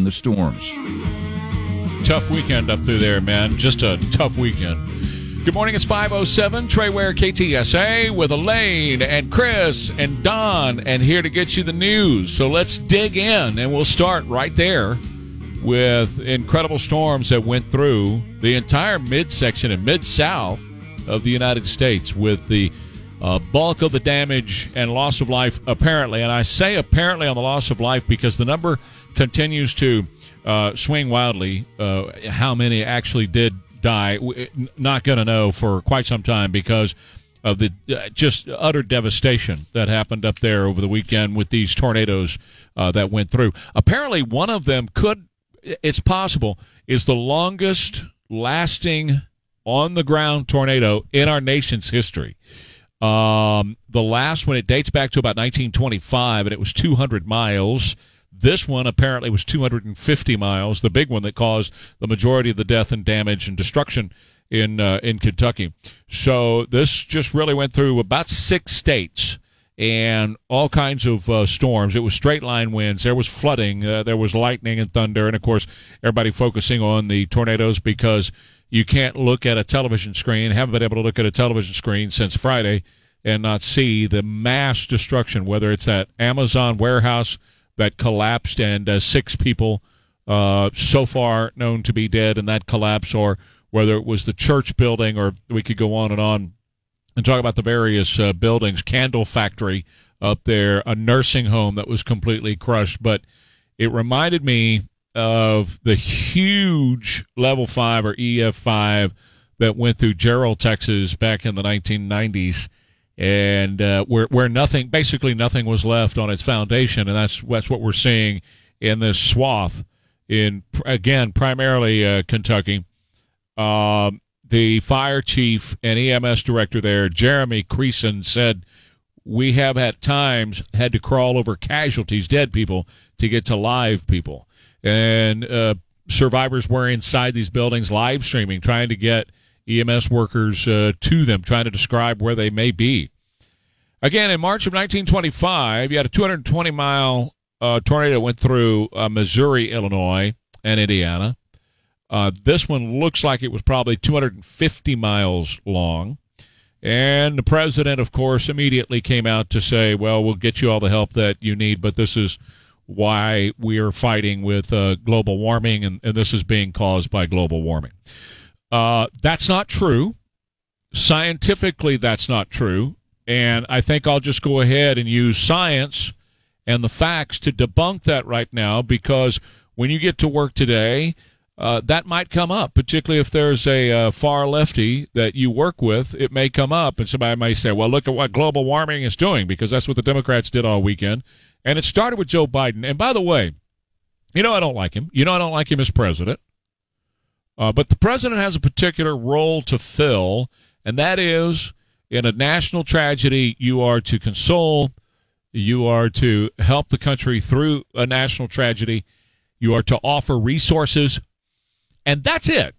In the storms. Tough weekend up through there, man. Just a tough weekend. Good morning. It's 507 Trey Ware KTSA with Elaine and Chris and Don and here to get you the news. So let's dig in and we'll start right there with incredible storms that went through the entire midsection and mid south of the United States with the uh, bulk of the damage and loss of life apparently. And I say apparently on the loss of life because the number continues to uh, swing wildly. Uh, how many actually did die? Not going to know for quite some time because of the uh, just utter devastation that happened up there over the weekend with these tornadoes uh, that went through. Apparently, one of them could, it's possible, is the longest lasting on the ground tornado in our nation's history. Um, the last one, it dates back to about 1925, and it was 200 miles. This one apparently was 250 miles, the big one that caused the majority of the death and damage and destruction in uh, in Kentucky. So this just really went through about six states and all kinds of uh, storms. It was straight line winds. There was flooding. Uh, there was lightning and thunder, and of course, everybody focusing on the tornadoes because you can't look at a television screen. Haven't been able to look at a television screen since Friday and not see the mass destruction. Whether it's that Amazon warehouse that collapsed and uh, six people uh, so far known to be dead in that collapse, or whether it was the church building, or we could go on and on and talk about the various uh, buildings. Candle factory up there, a nursing home that was completely crushed, but it reminded me of the huge level five or EF5 that went through Jarrell, Texas back in the 1990s and uh, where where nothing basically nothing was left on its foundation, and that's that's what we're seeing in this swath in again primarily uh, Kentucky. Uh, the fire chief and EMS director there, Jeremy Creason, said we have at times had to crawl over casualties, dead people, to get to live people, and uh, survivors were inside these buildings live streaming, trying to get EMS workers uh, to them, trying to describe where they may be. Again, in March of 1925, you had a 220 mile uh, tornado went through uh, Missouri, Illinois, and Indiana. Uh, this one looks like it was probably 250 miles long. And the president, of course, immediately came out to say, well, we'll get you all the help that you need, but this is why we are fighting with uh, global warming, and, and, this is being caused by global warming. Uh, that's not true. Scientifically, that's not true. And I think I'll just go ahead and use science and the facts to debunk that right now because when you get to work today, uh, that might come up, particularly if there's a uh, far lefty that you work with. It may come up, and somebody may say, well, look at what global warming is doing because that's what the Democrats did all weekend. And it started with Joe Biden. And by the way, you know I don't like him. You know I don't like him as president. Uh, but the president has a particular role to fill, and that is in a national tragedy, you are to console, you are to help the country through a national tragedy, you are to offer resources, and that's it.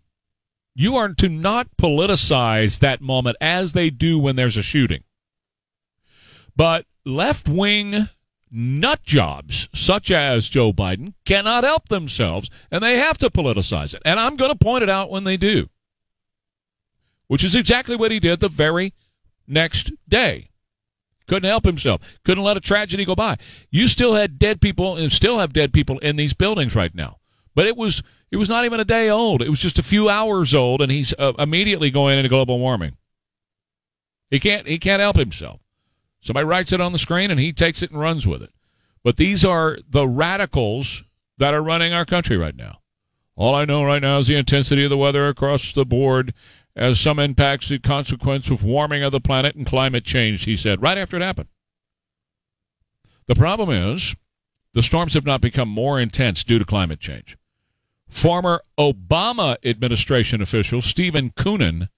You are to not politicize that moment as they do when there's a shooting. But left wing nut jobs such as Joe Biden cannot help themselves and they have to politicize it. And I'm going to point it out when they do. Which is exactly what he did the very next day. Couldn't help himself. Couldn't let a tragedy go by. You still had dead people and still have dead people in these buildings right now. But it was it was not even a day old. It was just a few hours old and he's uh, immediately going into global warming. He can't he can't help himself. Somebody writes it on the screen and he takes it and runs with it. But these are the radicals that are running our country right now. All I know right now is the intensity of the weather across the board as some impacts the consequence of warming of the planet and climate change, he said, right after it happened. The problem is The storms have not become more intense due to climate change. Former Obama administration official Stephen Koonin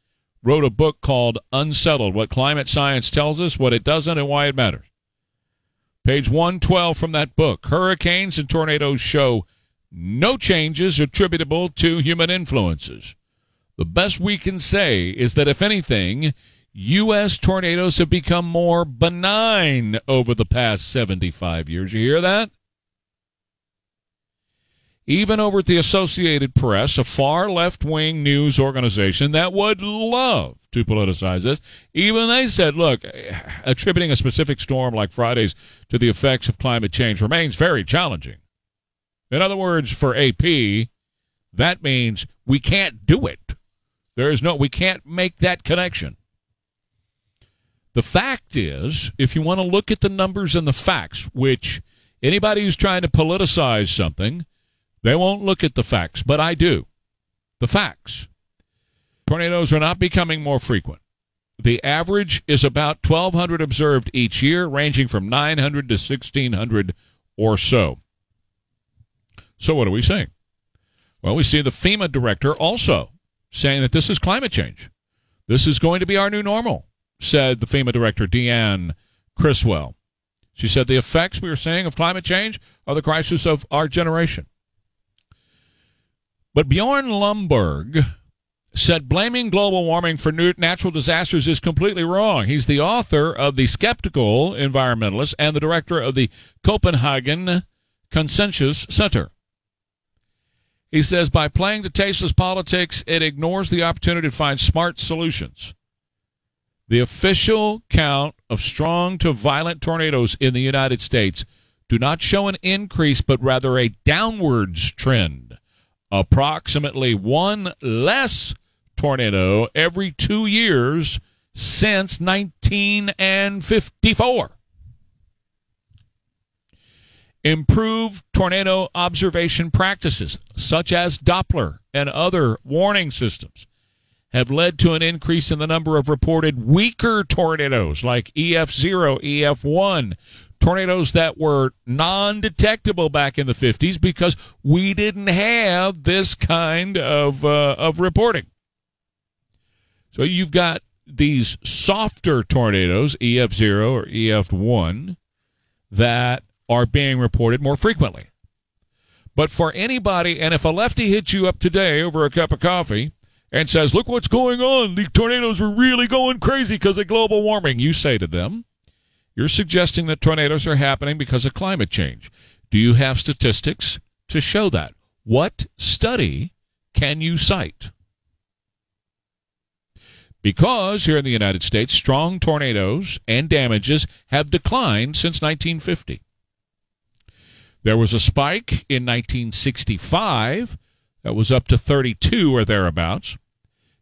wrote a book called Unsettled What Climate Science Tells Us, What It Doesn't, and Why It Matters. Page 112 from that book Hurricanes and tornadoes show no changes attributable to human influences. The best we can say is that, if anything, U.S. tornadoes have become more benign over the past 75 years. You hear that? Even over at the Associated Press, a far left wing news organization that would love to politicize this, even they said, look, attributing a specific storm like Friday's to the effects of climate change remains very challenging. In other words, for AP, that means we can't do it. There is no, we can't make that connection. The fact is, if you want to look at the numbers and the facts, which anybody who's trying to politicize something, they won't look at the facts, but I do. The facts. Tornadoes are not becoming more frequent. The average is about 1,200 observed each year, ranging from 900 to 1,600 or so. So, what are we saying? Well, we see the FEMA director also saying that this is climate change. This is going to be our new normal, said the FEMA director, Deanne Criswell. She said the effects we are seeing of climate change are the crisis of our generation. But Bjorn Lomborg said blaming global warming for natural disasters is completely wrong. He's the author of The Skeptical Environmentalist and the director of the Copenhagen Consensus Center. He says by playing to tasteless politics, it ignores the opportunity to find smart solutions. The official count of strong to violent tornadoes in the United States do not show an increase, but rather a downwards trend approximately one less tornado every two years since 1954. Improved tornado observation practices, such as Doppler and other warning systems, have led to an increase in the number of reported weaker tornadoes like EF0, EF1, tornadoes that were non detectable back in the 50s because we didn't have this kind of, uh, of reporting. So you've got these softer tornadoes, EF0 or EF1, that are being reported more frequently. But for anybody, and if a lefty hits you up today over a cup of coffee and says, Look what's going on, these tornadoes are really going crazy because of global warming, you say to them, you're suggesting that tornadoes are happening because of climate change. Do you have statistics to show that? What study can you cite? Because here in the United States, strong tornadoes and damages have declined since 1950. There was a spike in 1965 that was up to 32 or thereabouts.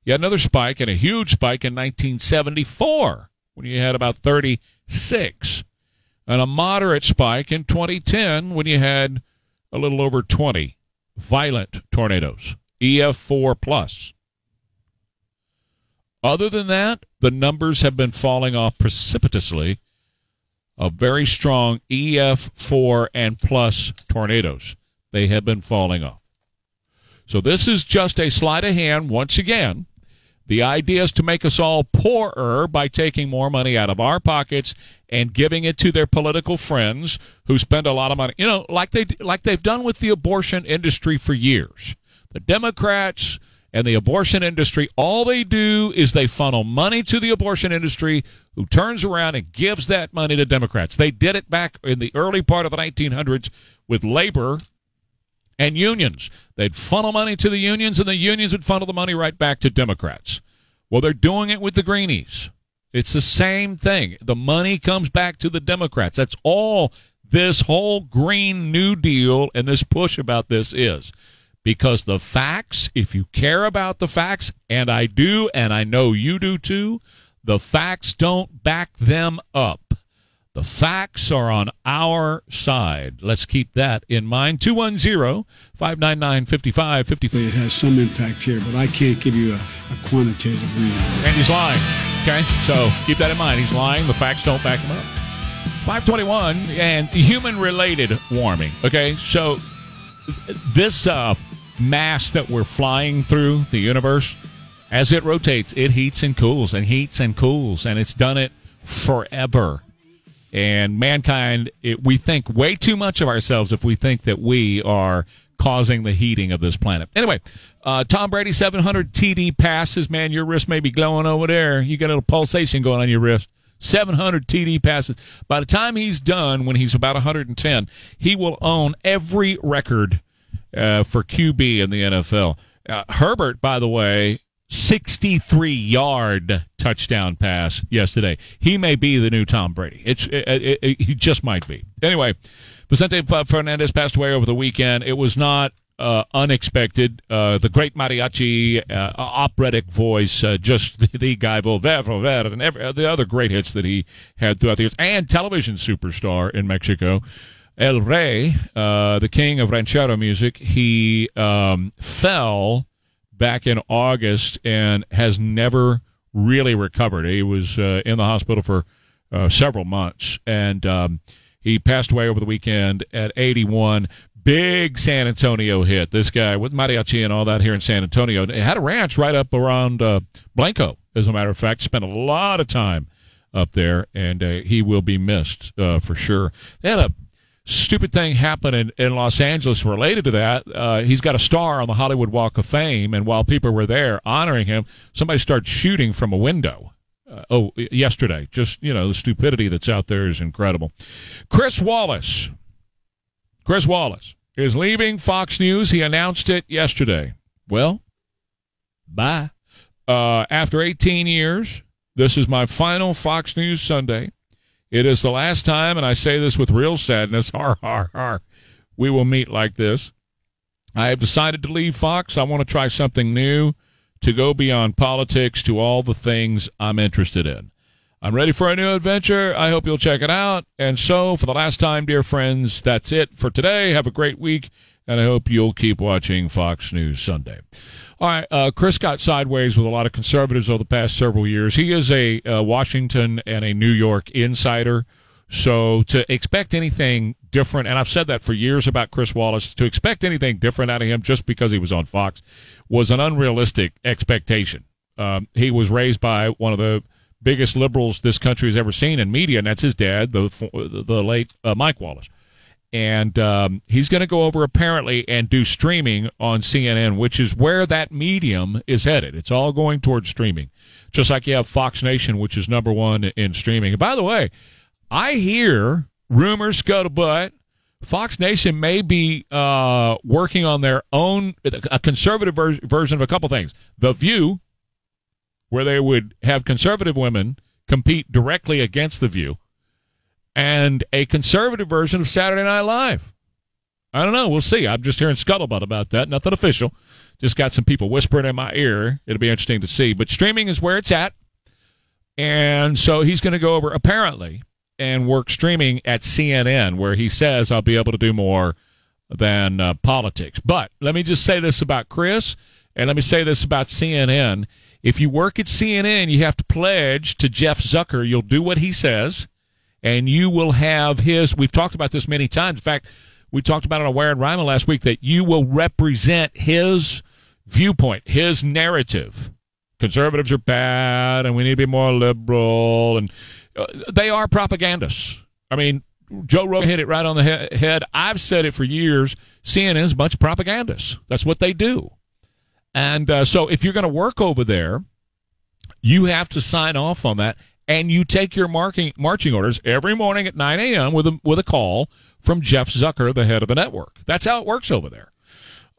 You had another spike and a huge spike in 1974 when you had about 30 six, and a moderate spike in 2010 when you had a little over 20 violent tornadoes, EF4 plus. Other than that, the numbers have been falling off precipitously of very strong EF4 and plus tornadoes. They have been falling off. So this is just a sleight of hand once again the idea is to make us all poorer by taking more money out of our pockets and giving it to their political friends who spend a lot of money. You know, like they like they've done with the abortion industry for years. The Democrats and the abortion industry, all they do is they funnel money to the abortion industry who turns around and gives that money to Democrats. They did it back in the early part of the 1900s with labor and unions. They'd funnel money to the unions, and the unions would funnel the money right back to Democrats. Well, they're doing it with the Greenies. It's the same thing. The money comes back to the Democrats. That's all this whole Green New Deal and this push about this is. Because the facts, if you care about the facts, and I do, and I know you do too, the facts don't back them up. The facts are on our side. Let's keep that in mind. 210 599 5555. It has some impact here, but I can't give you a, a quantitative reading. And he's lying. Okay? So keep that in mind. He's lying. The facts don't back him up. 521 and human related warming. Okay, so this uh, mass that we're flying through the universe, as it rotates, it heats and cools and heats and cools, and it's done it forever. And mankind, it, we think way too much of ourselves if we think that we are causing the heating of this planet. Anyway, uh, Tom Brady, 700 TD passes. Man, your wrist may be glowing over there. You got a little pulsation going on your wrist. 700 TD passes. By the time he's done, when he's about 110, he will own every record uh, for QB in the NFL. Uh, Herbert, by the way, 63 yard touchdown pass yesterday. He may be the new Tom Brady. It's it, it, it, he just might be. Anyway, Vicente Fernandez passed away over the weekend. It was not uh, unexpected. Uh, the great mariachi, uh, operatic voice, uh, just the, the guy Volver, Volver, and every, the other great hits that he had throughout the years, and television superstar in Mexico. El Rey, uh, the king of ranchero music, he um, fell back in August and has never really recovered. He was uh, in the hospital for several months, and um, he passed away over the weekend at 81 big San Antonio hit. This guy with mariachi and all that here in San Antonio it had a ranch right up around uh, Blanco. As a matter of fact, spent a lot of time up there, and uh, he will be missed uh, for sure. They had a stupid thing happened in, in Los Angeles related to that. Uh, he's got a star on the Hollywood Walk of Fame, and while people were there honoring him, somebody started shooting from a window. Uh, oh, yesterday. Just, you know, the stupidity that's out there is incredible. Chris Wallace Chris Wallace is leaving Fox News. He announced it yesterday. Well, bye. Uh, after 18 years, this is my final Fox News Sunday. It is the last time, and I say this with real sadness, har, har, har, we will meet like this. I have decided to leave Fox. I want to try something new, to go beyond politics to all the things I'm interested in. I'm ready for a new adventure. I hope you'll check it out. And so, for the last time, dear friends, that's it for today. Have a great week, and I hope you'll keep watching Fox News Sunday. All right, uh, Chris got sideways with a lot of conservatives over the past several years. He is a uh, Washington and a New York insider. So to expect anything different, and I've said that for years about Chris Wallace, to expect anything different out of him just because he was on Fox was an unrealistic expectation. Um, he was raised by one of the biggest liberals this country has ever seen in media, and that's his dad, the the late uh, Mike Wallace. And um, he's going to go over apparently and do streaming on CNN, which is where that medium is headed. It's all going towards streaming, just like you have Fox Nation, which is number one in streaming. And by the way, I hear rumors go to butt. Fox Nation may be uh, working on their own, a conservative ver- version of a couple things. The View, where they would have conservative women compete directly against The View, and a conservative version of Saturday Night Live. I don't know. We'll see. I'm just hearing scuttlebutt about that. Nothing official. Just got some people whispering in my ear. It'll be interesting to see. But streaming is where it's at. And so he's going to go over, apparently, and work streaming at CNN, where he says I'll be able to do more than uh, politics. But let me just say this about Chris, and let me say this about CNN. If you work at CNN, you have to pledge to Jeff Zucker. You'll do what he says, and you will have his. We've talked about this many times. In fact, we talked about it on Ware and Rima last week that you will represent his viewpoint, his narrative. Conservatives are bad, and we need to be more liberal, and uh, they are propagandists. I mean, Joe Rogan hit it right on the he- head. I've said it for years. CNN is a bunch of propagandists. That's what they do. And uh, so if you're going to work over there, you have to sign off on that. And you take your marking, marching orders every morning at 9 a.m. with a, with a call from Jeff Zucker, the head of the network. That's how it works over there.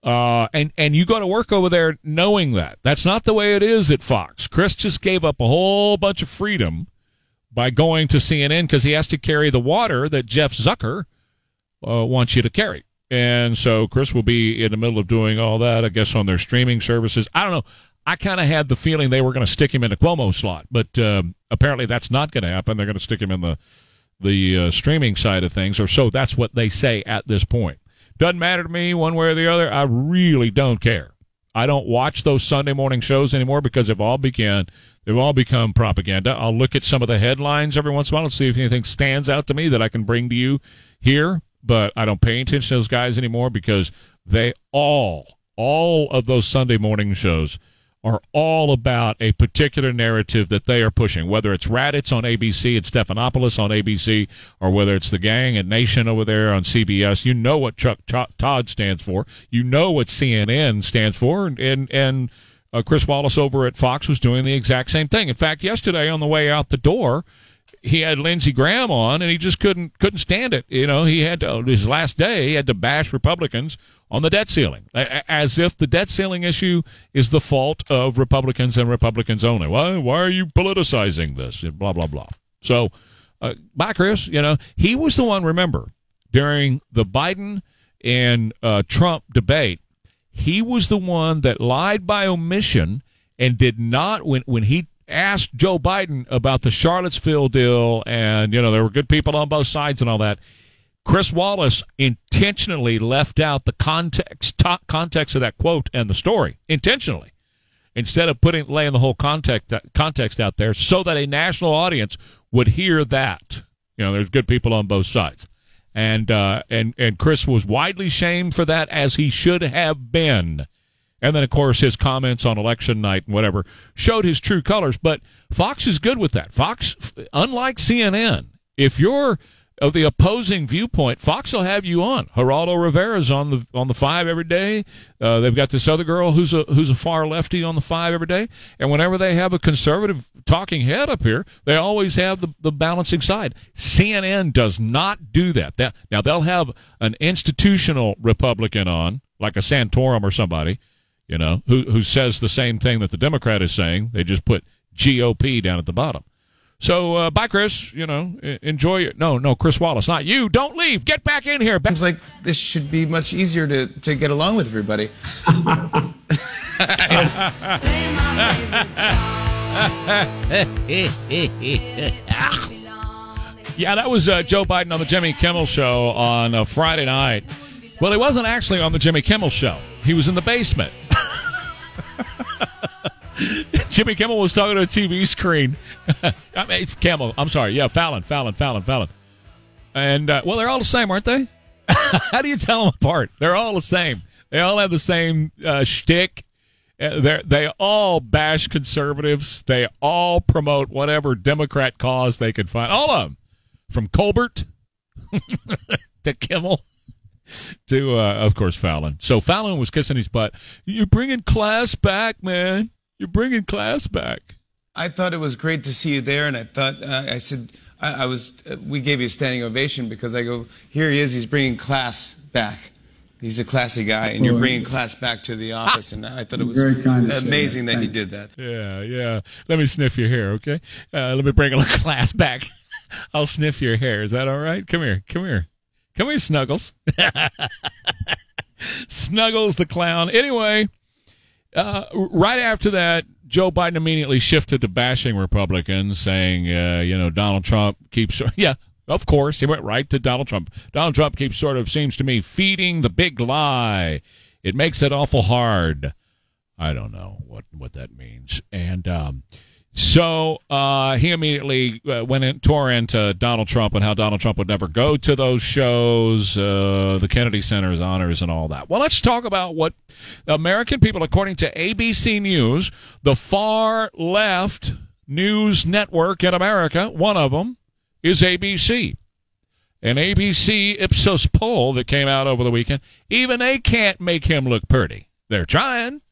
Uh, and, and you go to work over there knowing that. That's not the way it is at Fox. Chris just gave up a whole bunch of freedom by going to CNN because he has to carry the water that Jeff Zucker uh, wants you to carry. And so Chris will be in the middle of doing all that, I guess, on their streaming services. I don't know. I kind of had the feeling they were going to stick him in the Cuomo slot, but um, apparently that's not going to happen. They're going to stick him in the the uh, streaming side of things, or so that's what they say at this point. Doesn't matter to me one way or the other. I really don't care. I don't watch those Sunday morning shows anymore because they've all began they've all become propaganda. I'll look at some of the headlines every once in a while and see if anything stands out to me that I can bring to you here. But I don't pay attention to those guys anymore because they all all of those Sunday morning shows are all about a particular narrative that they are pushing, whether it's Raddatz on ABC and Stephanopoulos on ABC, or whether it's the gang at Nation over there on CBS. You know what Chuck Todd stands for. You know what CNN stands for, and and, and uh, Chris Wallace over at Fox was doing the exact same thing. In fact, yesterday on the way out the door, he had Lindsey Graham on, and he just couldn't couldn't stand it. You know, he had to, his last day, he had to bash Republicans on the debt ceiling, as if the debt ceiling issue is the fault of Republicans and Republicans only. Why why are you politicizing this? Blah blah blah. So, uh, bye, Chris. You know, he was the one. Remember, during the Biden and uh, Trump debate, he was the one that lied by omission and did not when when he asked Joe Biden about the Charlottesville deal, and you know there were good people on both sides and all that. Chris Wallace intentionally left out the context context of that quote and the story intentionally, instead of putting laying the whole context context out there so that a national audience would hear that. You know, there's good people on both sides, and uh, and and Chris was widely shamed for that as he should have been. And then, of course, his comments on election night and whatever showed his true colors. But Fox is good with that. Fox, unlike CNN, if you're of the opposing viewpoint, Fox will have you on. Geraldo Rivera's on the on the five every day. Uh, they've got this other girl who's a who's a far lefty on the five every day. And whenever they have a conservative talking head up here, they always have the, the balancing side. CNN does not do that. that. Now they'll have an institutional Republican on, like a Santorum or somebody, you know, who who says the same thing that the Democrat is saying. They just put GOP down at the bottom. So uh, bye, Chris. You know, enjoy it. No, no, Chris Wallace, not you. Don't leave. Get back in here. Seems like this should be much easier to to get along with everybody. yeah, that was uh, Joe Biden on the Jimmy Kimmel Show on uh, Friday night. Well, he wasn't actually on the Jimmy Kimmel Show. He was in the basement. Jimmy Kimmel was talking to a TV screen. I mean, Kimmel. I'm sorry. Yeah, Fallon, Fallon, Fallon, Fallon. And uh, well, they're all the same, aren't they? How do you tell them apart? They're all the same. They all have the same uh, shtick. Uh, they they all bash conservatives. They all promote whatever Democrat cause they can find. All of them, from Colbert to Kimmel to, uh, of course, Fallon. So Fallon was kissing his butt. You're bringing class back, man. You're bringing class back. I thought it was great to see you there, and I thought uh, I said I, I was. Uh, we gave you a standing ovation because I go here. He is. He's bringing class back. He's a classy guy, and you're bringing class back to the office. And I thought it was amazing that, that he did that. Yeah, yeah. Let me sniff your hair, okay? Uh, let me bring a little class back. I'll sniff your hair. Is that all right? Come here. Come here. Come here, Snuggles. Snuggles the clown. Anyway, uh, right after that, Joe Biden immediately shifted to bashing Republicans, saying, uh, you know, Donald Trump keeps, yeah, of course, he went right to Donald Trump. Donald Trump keeps sort of, seems to me, feeding the big lie. It makes it awful hard. I don't know what, what that means. And, um, so uh, he immediately uh, went in, tore into Donald Trump and how Donald Trump would never go to those shows, uh, the Kennedy Center's honors, and all that. Well, let's talk about what American people, according to ABC News, the far left news network in America, one of them is ABC. An ABC Ipsos poll that came out over the weekend, even they can't make him look pretty. They're trying.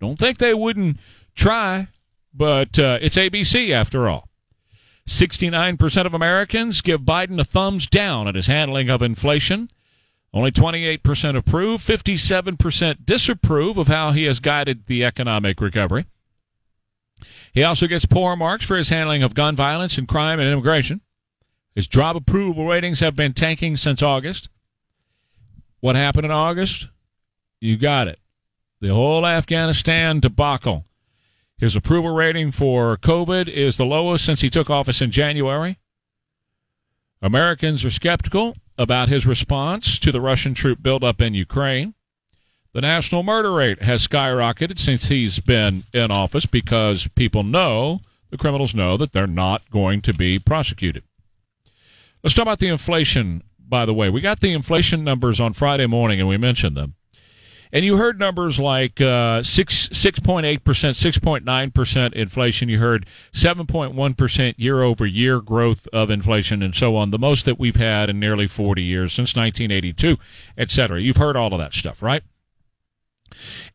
Don't think they wouldn't try but uh, it's ABC after all. 69% of Americans give Biden a thumbs down at his handling of inflation. Only 28% approve, 57% disapprove of how he has guided the economic recovery. He also gets poor marks for his handling of gun violence and crime and immigration. His job approval ratings have been tanking since August. What happened in August? You got it. The whole Afghanistan debacle his approval rating for COVID is the lowest since he took office in January. Americans are skeptical about his response to the Russian troop buildup in Ukraine. The national murder rate has skyrocketed since he's been in office because people know, the criminals know, that they're not going to be prosecuted. Let's talk about the inflation, by the way. We got the inflation numbers on Friday morning and we mentioned them. And you heard numbers like uh, 6, 6.8%, 6.9% inflation. You heard 7.1% year over year growth of inflation and so on, the most that we've had in nearly 40 years, since 1982, et cetera. You've heard all of that stuff, right?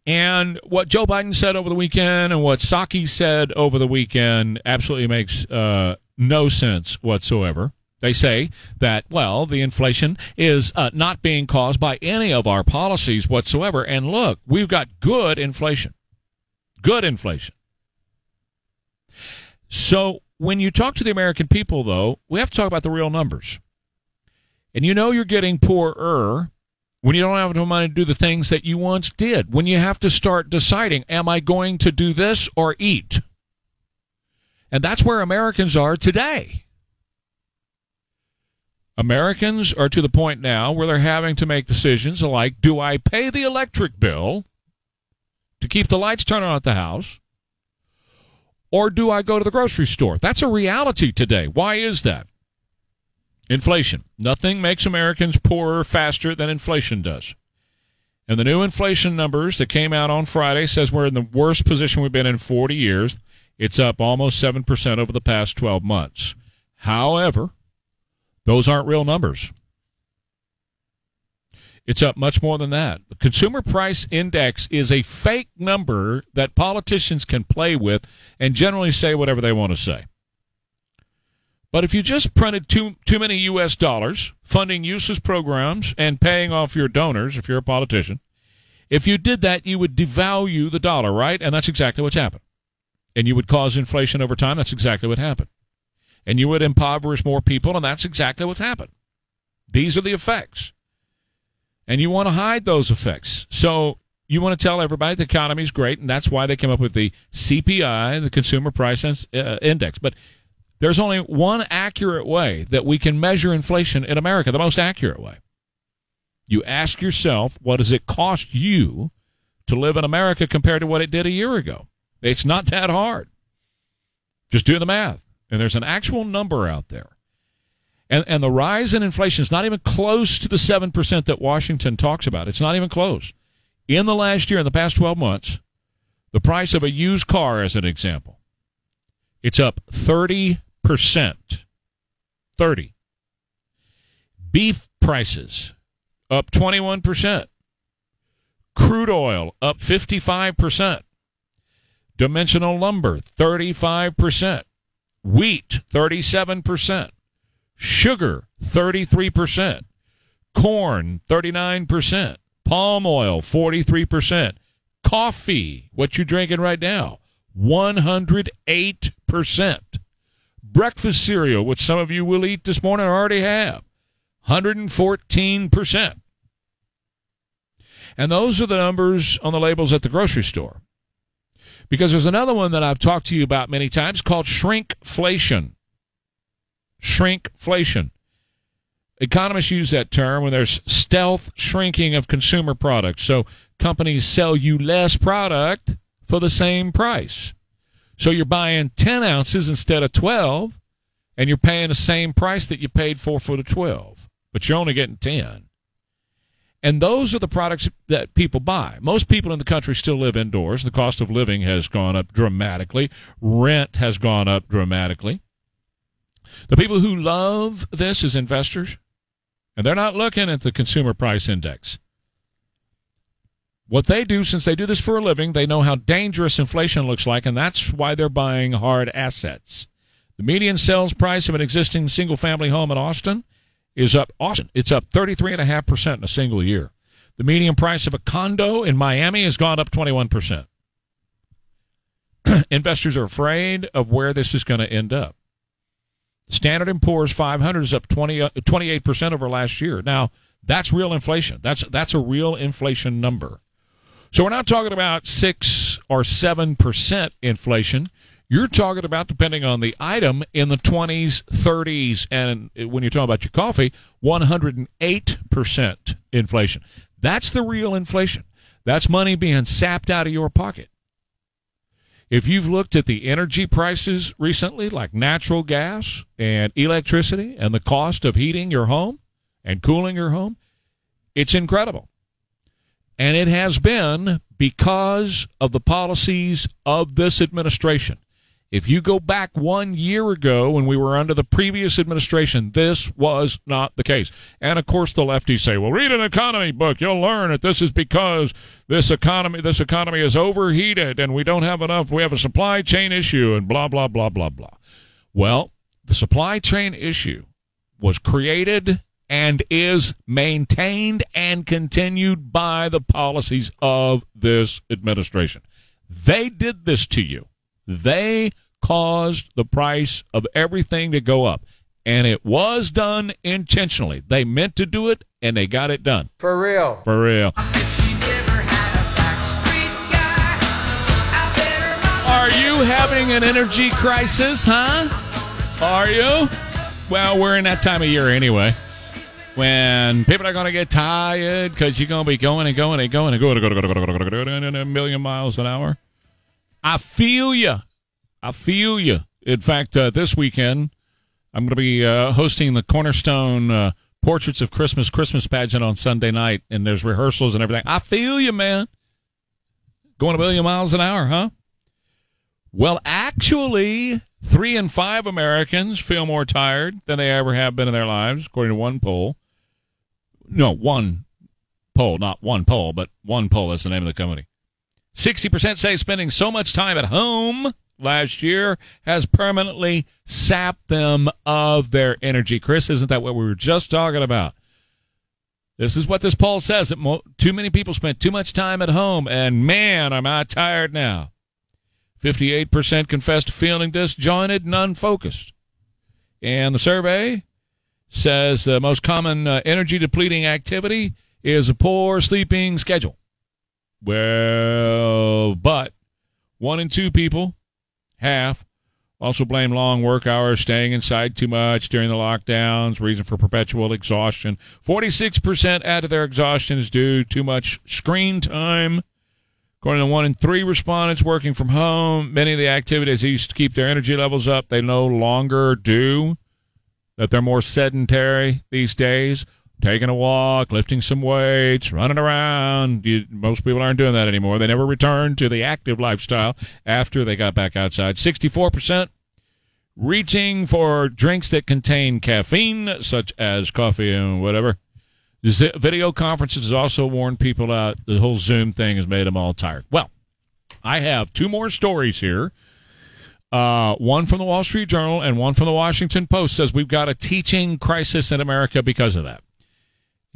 And what Joe Biden said over the weekend and what Psaki said over the weekend absolutely makes uh, no sense whatsoever. They say that, well, the inflation is uh, not being caused by any of our policies whatsoever. And look, we've got good inflation. Good inflation. So when you talk to the American people, though, we have to talk about the real numbers. And you know you're getting poorer when you don't have enough money to do the things that you once did. When you have to start deciding, am I going to do this or eat? And that's where Americans are today. Americans are to the point now where they're having to make decisions like do I pay the electric bill to keep the lights turned on at the house? Or do I go to the grocery store? That's a reality today. Why is that? Inflation. Nothing makes Americans poorer faster than inflation does. And the new inflation numbers that came out on Friday says we're in the worst position we've been in 40 years. It's up almost 7% over the past 12 months. However, those aren't real numbers. It's up much more than that. The consumer price index is a fake number that politicians can play with and generally say whatever they want to say. But if you just printed too too many US dollars funding useless programs and paying off your donors if you're a politician, if you did that you would devalue the dollar, right? And that's exactly what's happened. And you would cause inflation over time, that's exactly what happened and you would impoverish more people, and that's exactly what's happened. These are the effects. And you want to hide those effects. So you want to tell everybody the economy is great, and that's why they came up with the CPI, the Consumer Price uh, Index. But there's only one accurate way that we can measure inflation in America, the most accurate way. You ask yourself, what does it cost you to live in America compared to what it did a year ago? It's not that hard. Just do the math and there's an actual number out there. And, and the rise in inflation is not even close to the 7% that Washington talks about. It's not even close. In the last year, in the past 12 months, the price of a used car, as an example, it's up 30%. 30. Beef prices up 21%. Crude oil up 55%. Dimensional lumber 35%. Wheat, 37%. Sugar, 33%. Corn, 39%. Palm oil, 43%. Coffee, what you drinking right now, 108%. Breakfast cereal, which some of you will eat this morning or already have, 114%. And those are the numbers on the labels at the grocery store. Because there's another one that I've talked to you about many times called shrinkflation. Shrinkflation. Economists use that term when there's stealth shrinking of consumer products. So companies sell you less product for the same price. So you're buying 10 ounces instead of 12, and you're paying the same price that you paid for for the 12, but you're only getting 10. And those are the products that people buy. Most people in the country still live indoors. The cost of living has gone up dramatically. Rent has gone up dramatically. The people who love this as investors, and they're not looking at the consumer price index. What they do, since they do this for a living, they know how dangerous inflation looks like, and that's why they're buying hard assets. The median sales price of an existing single family home in Austin is up Austin. It's up 33.5% in a single year. The median price of a condo in Miami has gone up 21%. Investors are afraid of where this is going to end up. Standard & Poor's 500 is up 20, uh, 28% over last year. Now, that's real inflation. That's that's a real inflation number. So we're not talking about 6 or 7% inflation. You're talking about, depending on the item, in the 20s, 30s, and when you're talking about your coffee, 108% inflation. That's the real inflation. That's money being sapped out of your pocket. If you've looked at the energy prices recently, like natural gas and electricity, and the cost of heating your home and cooling your home, it's incredible. And it has been because of the policies of this administration. If you go back one year ago when we were under the previous administration, this was not the case. And of course, the lefties say, well, read an economy book. You'll learn that this is because this economy, this economy is overheated and we don't have enough. We have a supply chain issue and blah, blah, blah, blah, blah. Well, the supply chain issue was created and is maintained and continued by the policies of this administration. They did this to you. They caused the price of everything to go up. And it was done intentionally. They meant to do it and they got it done. For real. For real. Are you having an energy crisis, huh? Are you? Well, we're in that time of year anyway. When people are going to get tired because you're going to be going and going and going and going and going and going and going and a million miles an hour. I feel you. I feel you. In fact, uh, this weekend, I'm going to be uh, hosting the Cornerstone uh, Portraits of Christmas Christmas pageant on Sunday night, and there's rehearsals and everything. I feel you, man. Going a million miles an hour, huh? Well, actually, three in five Americans feel more tired than they ever have been in their lives, according to one poll. No, one poll, not one poll, but one poll. That's the name of the company. 60% say spending so much time at home last year has permanently sapped them of their energy. Chris, isn't that what we were just talking about? This is what this poll says that mo- too many people spent too much time at home, and man, am I tired now. 58% confessed feeling disjointed and unfocused. And the survey says the most common uh, energy depleting activity is a poor sleeping schedule. Well, but one in two people, half, also blame long work hours, staying inside too much during the lockdowns, reason for perpetual exhaustion. 46% add to their exhaustion is due to too much screen time. According to one in three respondents working from home, many of the activities used to keep their energy levels up, they no longer do. That they're more sedentary these days. Taking a walk, lifting some weights, running around. You, most people aren't doing that anymore. They never returned to the active lifestyle after they got back outside. 64% reaching for drinks that contain caffeine, such as coffee and whatever. Z- video conferences has also worn people out. The whole Zoom thing has made them all tired. Well, I have two more stories here. Uh, one from the Wall Street Journal and one from the Washington Post says we've got a teaching crisis in America because of that.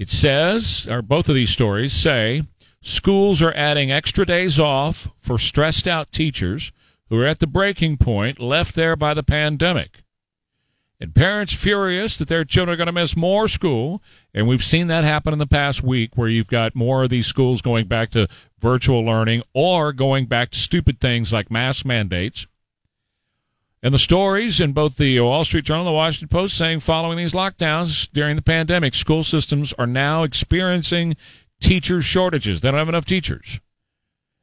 It says, or both of these stories say, schools are adding extra days off for stressed out teachers who are at the breaking point left there by the pandemic. And parents furious that their children are going to miss more school. And we've seen that happen in the past week where you've got more of these schools going back to virtual learning or going back to stupid things like mask mandates. And the stories in both the Wall Street Journal and the Washington Post saying following these lockdowns during the pandemic, school systems are now experiencing teacher shortages. They don't have enough teachers.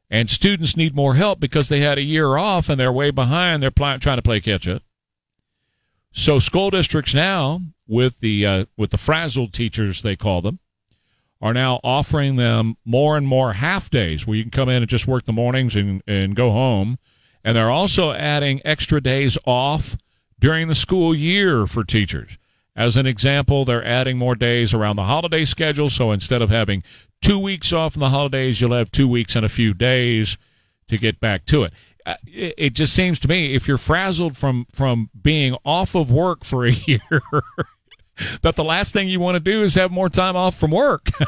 And students need more help because they had a year off and they're way behind. They're pl- trying to play catch up. So school districts now, with the uh, with the frazzled teachers they call them, are now offering them more and more half days where you can come in and just work the mornings and, and go home. And they're also adding extra days off during the school year for teachers. As an example, they're adding more days around the holiday schedule. So instead of having two weeks off in the holidays, you'll have two weeks and a few days to get back to it. Uh, it, it just seems to me if you're frazzled from from being off of work for a year that the last thing you want to do is have more time off from work.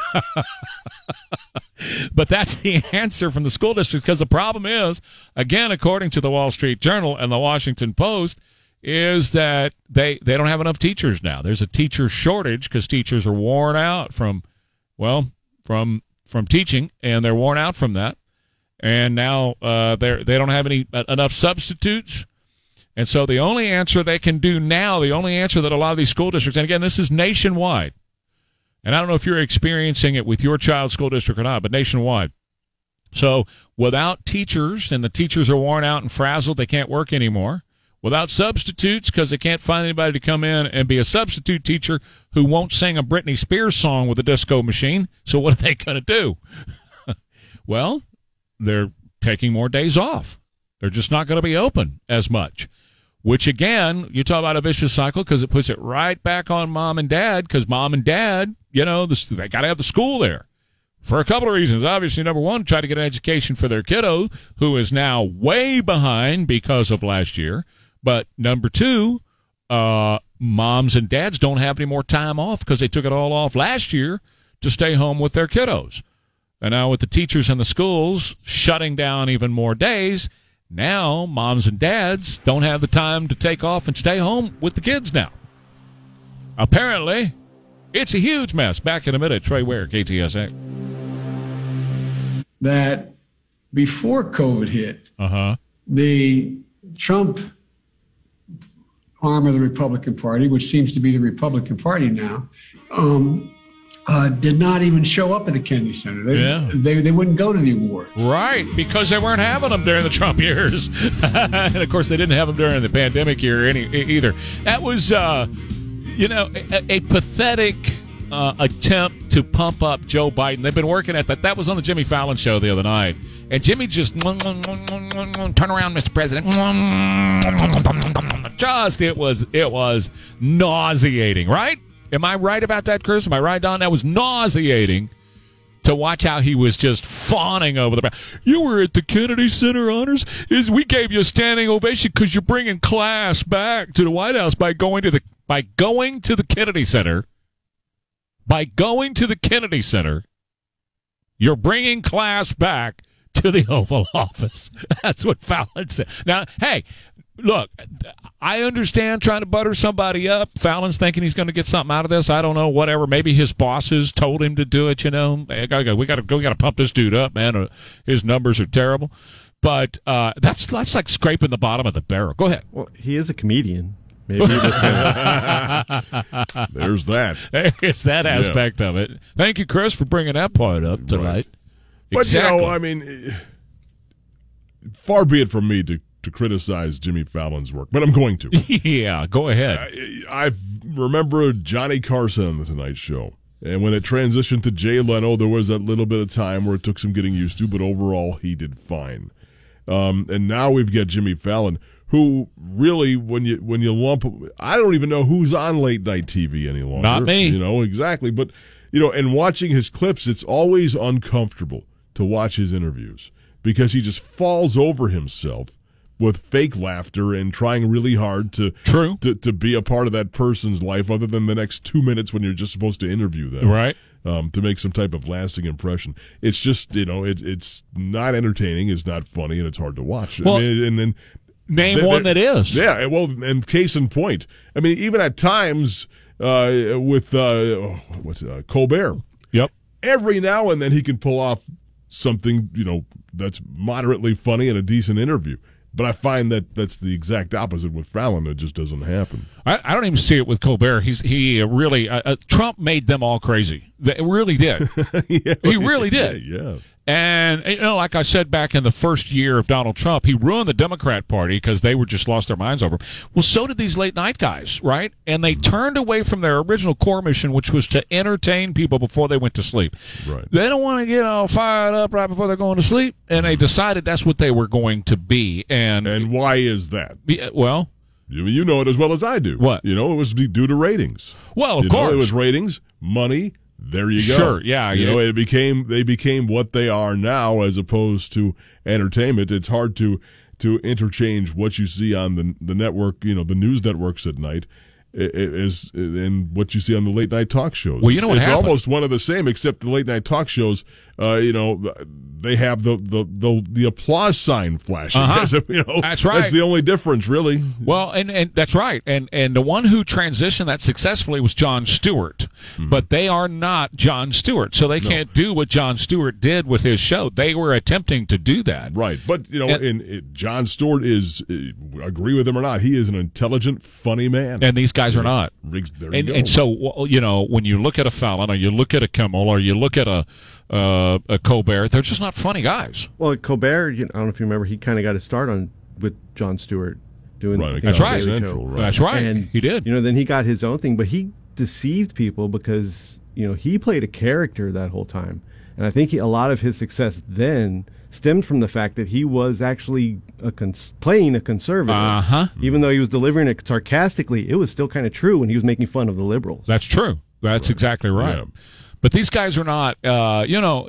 but that's the answer from the school district because the problem is, again, according to the Wall Street Journal and the Washington Post, is that they they don't have enough teachers now. There's a teacher shortage because teachers are worn out from, well, from from teaching, and they're worn out from that. And now uh, they they don't have any uh, enough substitutes. And so the only answer they can do now, the only answer that a lot of these school districts, and again, this is nationwide, and I don't know if you're experiencing it with your child's school district or not, but nationwide, So without teachers, and the teachers are worn out and frazzled, they can't work anymore. Without substitutes, because they can't find anybody to come in and be a substitute teacher who won't sing a Britney Spears song with a disco machine. So what are they going to do? well, they're taking more days off. They're just not going to be open as much. Which again, you talk about a vicious cycle because it puts it right back on mom and dad because mom and dad, you know, the, they got to have the school there for a couple of reasons. Obviously, number one, try to get an education for their kiddo who is now way behind because of last year. But number two, uh, moms and dads don't have any more time off because they took it all off last year to stay home with their kiddos. And now with the teachers and the schools shutting down even more days, now moms and dads don't have the time to take off and stay home with the kids now. Apparently, it's a huge mess. Back in a minute, Trey Ware, KTSA. That before COVID hit, Uh huh. the Trump arm of the Republican Party, which seems to be the Republican Party now, um, uh, did not even show up at the Kennedy Center. They, Yeah. they, they wouldn't go to the awards. Right, because they weren't having them during the Trump years, and of course they didn't have them during the pandemic year any either. That was, uh, you know, a, a pathetic uh, attempt to pump up Joe Biden. They've been working at that. That was on the Jimmy Fallon show the other night, and Jimmy just turn around, Mr. President. Just it was it was nauseating, right? Am I right about that, Chris? Am I right, Don? That was nauseating to watch how he was just fawning over the. You were at the Kennedy Center honors. Is we gave you a standing ovation because you're bringing class back to the White House by going to the by going to the Kennedy Center. By going to the Kennedy Center, you're bringing class back to the Oval Office. That's what Fallon said. Now, hey, look, I understand trying to butter somebody up. Fallon's thinking he's going to get something out of this. I don't know, whatever. Maybe his bosses told him to do it. You know, Hey, we got to we got to pump this dude up, man. Uh, His numbers are terrible. But uh, that's that's like scraping the bottom of the barrel. Go ahead. Well, he is a comedian. Maybe he just kinda- There's that. There's that aspect of it. Thank you, Chris, for bringing that part up tonight. But exactly. you know, I mean, far be it from me to to criticize Jimmy Fallon's work, but I'm going to. yeah, go ahead. I, I remember Johnny Carson on the Tonight Show. And when it transitioned to Jay Leno, there was that little bit of time where it took some getting used to, but overall, he did fine. Um, and now we've got Jimmy Fallon, who really, when you when you lump, I don't even know who's on late night TV any longer. Not me. You know exactly, but you know, and watching his clips, it's always uncomfortable to watch his interviews because he just falls over himself with fake laughter and trying really hard to True. to, to be a part of that person's life other than the next two minutes when you're just supposed to interview them Right. um, to make some type of lasting impression it's just you know it, it's not entertaining it's not funny and it's hard to watch Well, I mean, and then Name th- one th- that is. yeah well and case in point i mean even at times uh, with uh, what's uh, colbert Yep. every now and then he can pull off something you know that's moderately funny and a decent interview but I find that that's the exact opposite with Fallon. It just doesn't happen. I, I don't even see it with Colbert. He's he really uh, uh, Trump made them all crazy. They really did. yeah, He really did. Yeah, yeah. And you know, like I said back in the first year of Donald Trump, he ruined the Democrat Party because they were just lost their minds over. him. Well, so did these late night guys, right? And they mm-hmm. turned away from their original core mission, which was to entertain people before they went to sleep. Right. They don't want to get all fired up right before they're going to sleep, and they mm-hmm. decided that's what they were going to be. And, And why is that? well, You, you know it as well as I do. What? You know, it was due to ratings. well, of you know, course, it was ratings, money. There you go. Sure, yeah, You yeah. know, it became they became what they are now, as opposed to entertainment. It's hard to to interchange what you see on the the network, you know, the news networks at night, is and what you see on the late night talk shows. Well, you know what it's happened? almost one of the same, except the late night talk shows. Uh, you know, they have the the the, the applause sign flashing. Uh-huh. As if, you know, That's right. That's the only difference, really. Well, and, and that's right. And and the one who transitioned that successfully was Jon Stewart. Mm-hmm. But they are not Jon Stewart. So they can't do what Jon Stewart did with his show. They were attempting to do that. Right, but you know, And- in, in Jon Stewart is uh, agree with him or not, he is an intelligent, funny man. And these guys are not. And, and so, you know, when you look at a Fallon or you look at a Kimmel or you look at a, uh, a Colbert, they're just not funny guys. Well, Colbert, you know, I don't know if you remember, he kind of got his start on with Jon Stewart doing. Right, you That's know, right. Daily Central, Show. right. That's right. And he did. You know, then he got his own thing, but he deceived people because you know he played a character that whole time, and I think he, a lot of his success then stemmed from the fact that he was actually a cons- playing a conservative. Uh-huh. Even though he was delivering it sarcastically, it was still kind of true when he was making fun of the liberals. That's true. That's exactly right. Yeah. But these guys are not, uh, you know,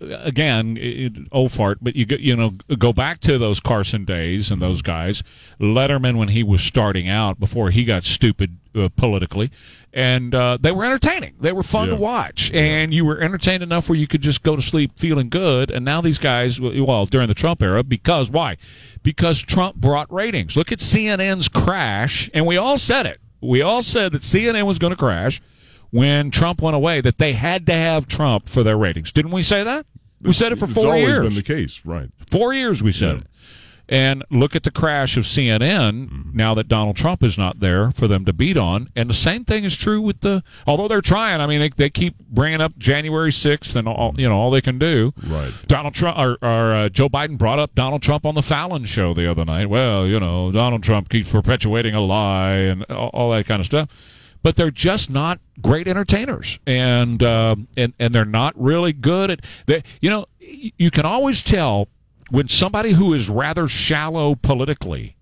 again, it, old fart, but you go, you know, go back to those Carson days and those guys. Letterman, when he was starting out, before he got stupid uh, politically, and uh, they were entertaining. They were fun to Yeah. watch, and you were entertained enough where you could just go to sleep feeling good. And now these guys, well, during the Trump era, because why? Because Trump brought ratings. Look at CNN's crash, and we all said it. We all said that CNN was going to crash when Trump went away that they had to have Trump for their ratings. Didn't we say that? We said it for it's four always years. been the case, right? Four years we said Yeah. it. And look at the crash of CNN Mm-hmm. now that Donald Trump is not there for them to beat on. And the same thing is true with the, although they're trying, I mean, they, they keep bringing up January 6th and all, you know, all they can do. Right. Donald Trump, or, or uh, Joe Biden brought up Donald Trump on the Fallon show the other night. Well, you know, Donald Trump keeps perpetuating a lie and all, all that kind of stuff. But they're just not great entertainers, and uh, and and they're not really good at. They, you know, you can always tell when somebody who is rather shallow politically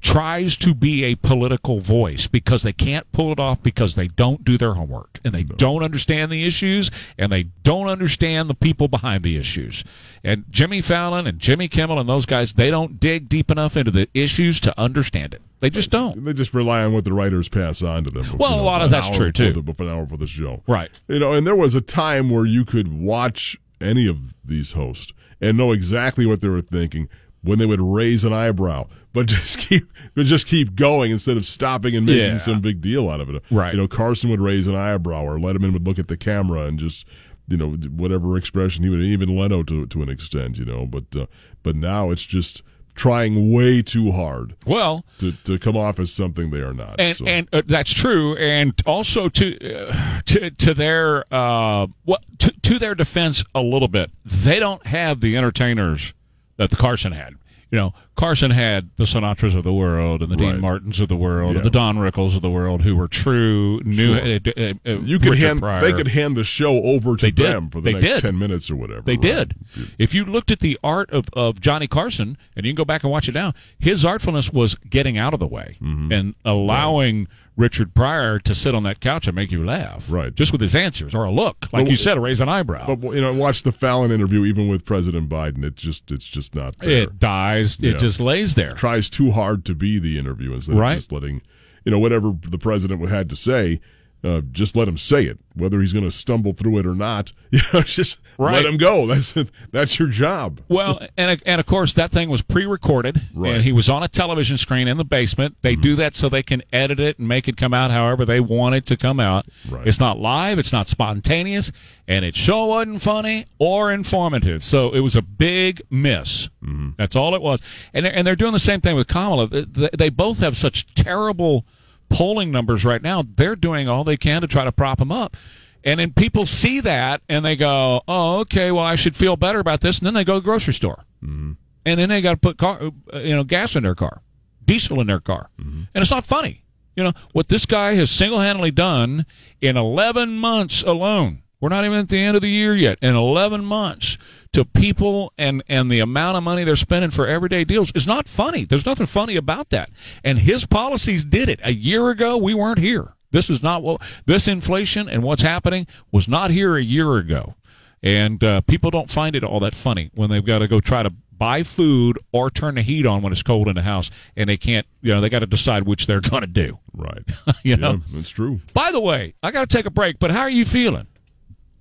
tries to be a political voice because they can't pull it off because they don't do their homework and they don't understand the issues and they don't understand the people behind the issues. And Jimmy Fallon and Jimmy Kimmel and those guys, they don't dig deep enough into the issues to understand it. They just don't. They just rely on what the writers pass on to them. Well, a lot of that's true, too. The, for an hour for the show, Right. You know, and there was a time where you could watch any of these hosts and know exactly what they were thinking when they would raise an eyebrow, but just keep, but just keep going instead of stopping and making Yeah. some big deal out of it. Right. You know, Carson would raise an eyebrow, or Letterman would look at the camera and just, you know, whatever expression he would, even Leno to to an extent, you know. But uh, but now it's just trying way too hard Well, to, to come off as something they are not. and so. and uh, that's true and also to uh, to to their uh what to, to their defense a little bit they don't have the entertainers that the Carson had you know Carson had the Sinatras of the world and the Right. Dean Martins of the world Yeah. and the Don Rickles of the world who were true new Sure. uh, uh, you could Richard hand Pryor. they could hand the show over to They did. them for the They next did. ten minutes or whatever. They right? did. If you looked at the art of, of Johnny Carson, and you can go back and watch it now, his artfulness was getting out of the way Mm-hmm. and allowing Richard Pryor to sit on that couch and make you laugh. Right. Just with his answers or a look. Like But- you said, raise an eyebrow. But you know, watch the Fallon interview. Even with President Biden, it just it's just not there. it dies. It just lays there. tries too hard to be the interview instead Right. of just letting you know whatever the president had to say. Uh, just let him say it, whether he's going to stumble through it or not. You know, just Right. let him go. That's that's your job. Well, and and of course that thing was pre-recorded, Right. Mm-hmm. and he was on a television screen in the basement. They do that so they can edit it and make it come out however they want it to come out. Right. It's not live, it's not spontaneous, and it sure wasn't funny or informative. So it was a big miss. Mm-hmm. That's all it was. And they're, and they're doing the same thing with Kamala. They, they both have such terrible polling numbers right now. They're doing all they can to try to prop them up. And then people see that and they go, "Oh, okay. Well, I should feel better about this." And then they go to the grocery store, mm-hmm. and then they got to put car, uh, you know, gas in their car, diesel in their car, and it's not funny. You know what this guy has single-handedly done in 11 months alone. We're not even at the end of the year yet. In 11 months, to people and and the amount of money they're spending for everyday deals is not funny. There's nothing funny about that. And his policies did it. A year ago, we weren't here. This is not what this inflation and what's happening was not here a year ago. And uh, people don't find it all that funny when they've got to go try to buy food or turn the heat on when it's cold in the house, and they can't. You know, they got to decide which they're going to do. Right. You know. Yeah, that's true. By the way, I got to take a break. But how are you feeling?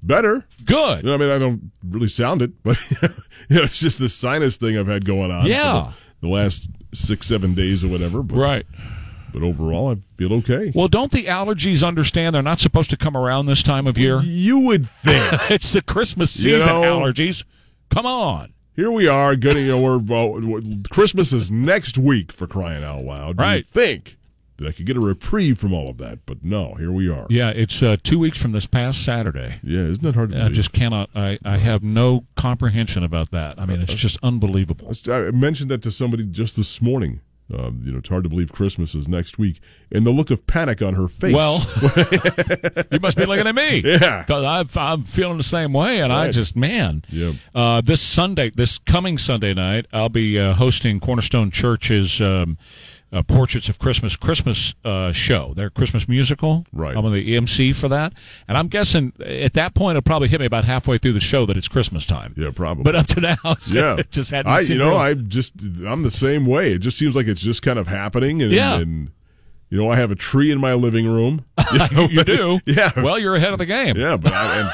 Better. Good. You know, I mean, I don't really sound it, but you know, it's just the sinus thing I've had going on. Yeah. the, the last six, seven days or whatever. But, Right. But overall, I feel okay. Well, don't the allergies understand they're not supposed to come around this time of year? You would think. it's the Christmas You season know- allergies. Come on. Here we are getting, you know, we're, Christmas is next week for crying out loud. You Right. would think I could get a reprieve from all of that, but no, here we are. Yeah, it's uh, two weeks from this past Saturday. Yeah, isn't that hard to I believe? just cannot. I, I have no comprehension about that. I mean, it's just unbelievable. I mentioned that to somebody just this morning. Um, you know, it's hard to believe Christmas is next week, and the look of panic on her face. Well, you must be looking at me. Yeah. because I'm feeling the same way, and I just man. Yep. Uh, this Sunday, this coming Sunday night, I'll be uh, hosting Cornerstone Church's um, uh, Portraits of Christmas Christmas uh, show, their Christmas musical. Right. I'm on the MC for that, and I'm guessing at that point it'll probably hit me about halfway through the show that it's Christmas time. yeah, probably. But up to now, it's yeah, it just hadn't. I, seen you know, real- I just I'm the same way. It just seems like it's just kind of happening, and, Yeah. and you know, I have a tree in my living room. you, know, you do. Yeah. Well, you're ahead of the game. Yeah, but I,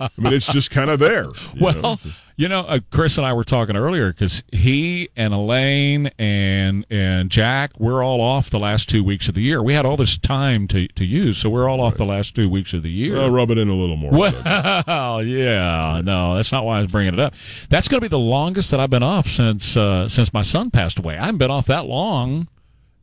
I mean, it's just kind of there. you Well, know. you know, uh, Chris and I were talking earlier because he and Elaine and and Jack, we're all off the last two weeks of the year. We had all this time to, to use, so we're all off the last two weeks of the year. Well, rub it in a little more. Well, yeah, no, that's not why I was bringing it up. That's going to be the longest that I've been off since uh, since my son passed away. I haven't been off that long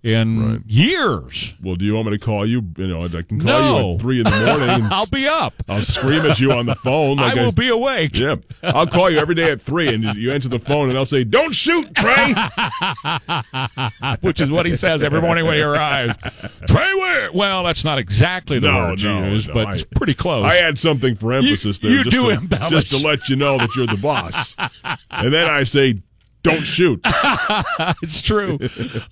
in Right. years. well, do you want me to call you? You know, I can call No. you at three in the morning. I'll be up. I'll scream at you on the phone. Like I will be awake. Yeah, I'll call you every day at three, and you answer the phone, and I'll say, "Don't shoot, Trey." which is what he says every morning when he arrives. Trey Ware. Well, that's not exactly the No, words no, he used, no, but I- it's pretty close. I add something for emphasis there, you just, do to, embellish. just to let you know that you're the boss. and then I say, "Don't shoot." it's true.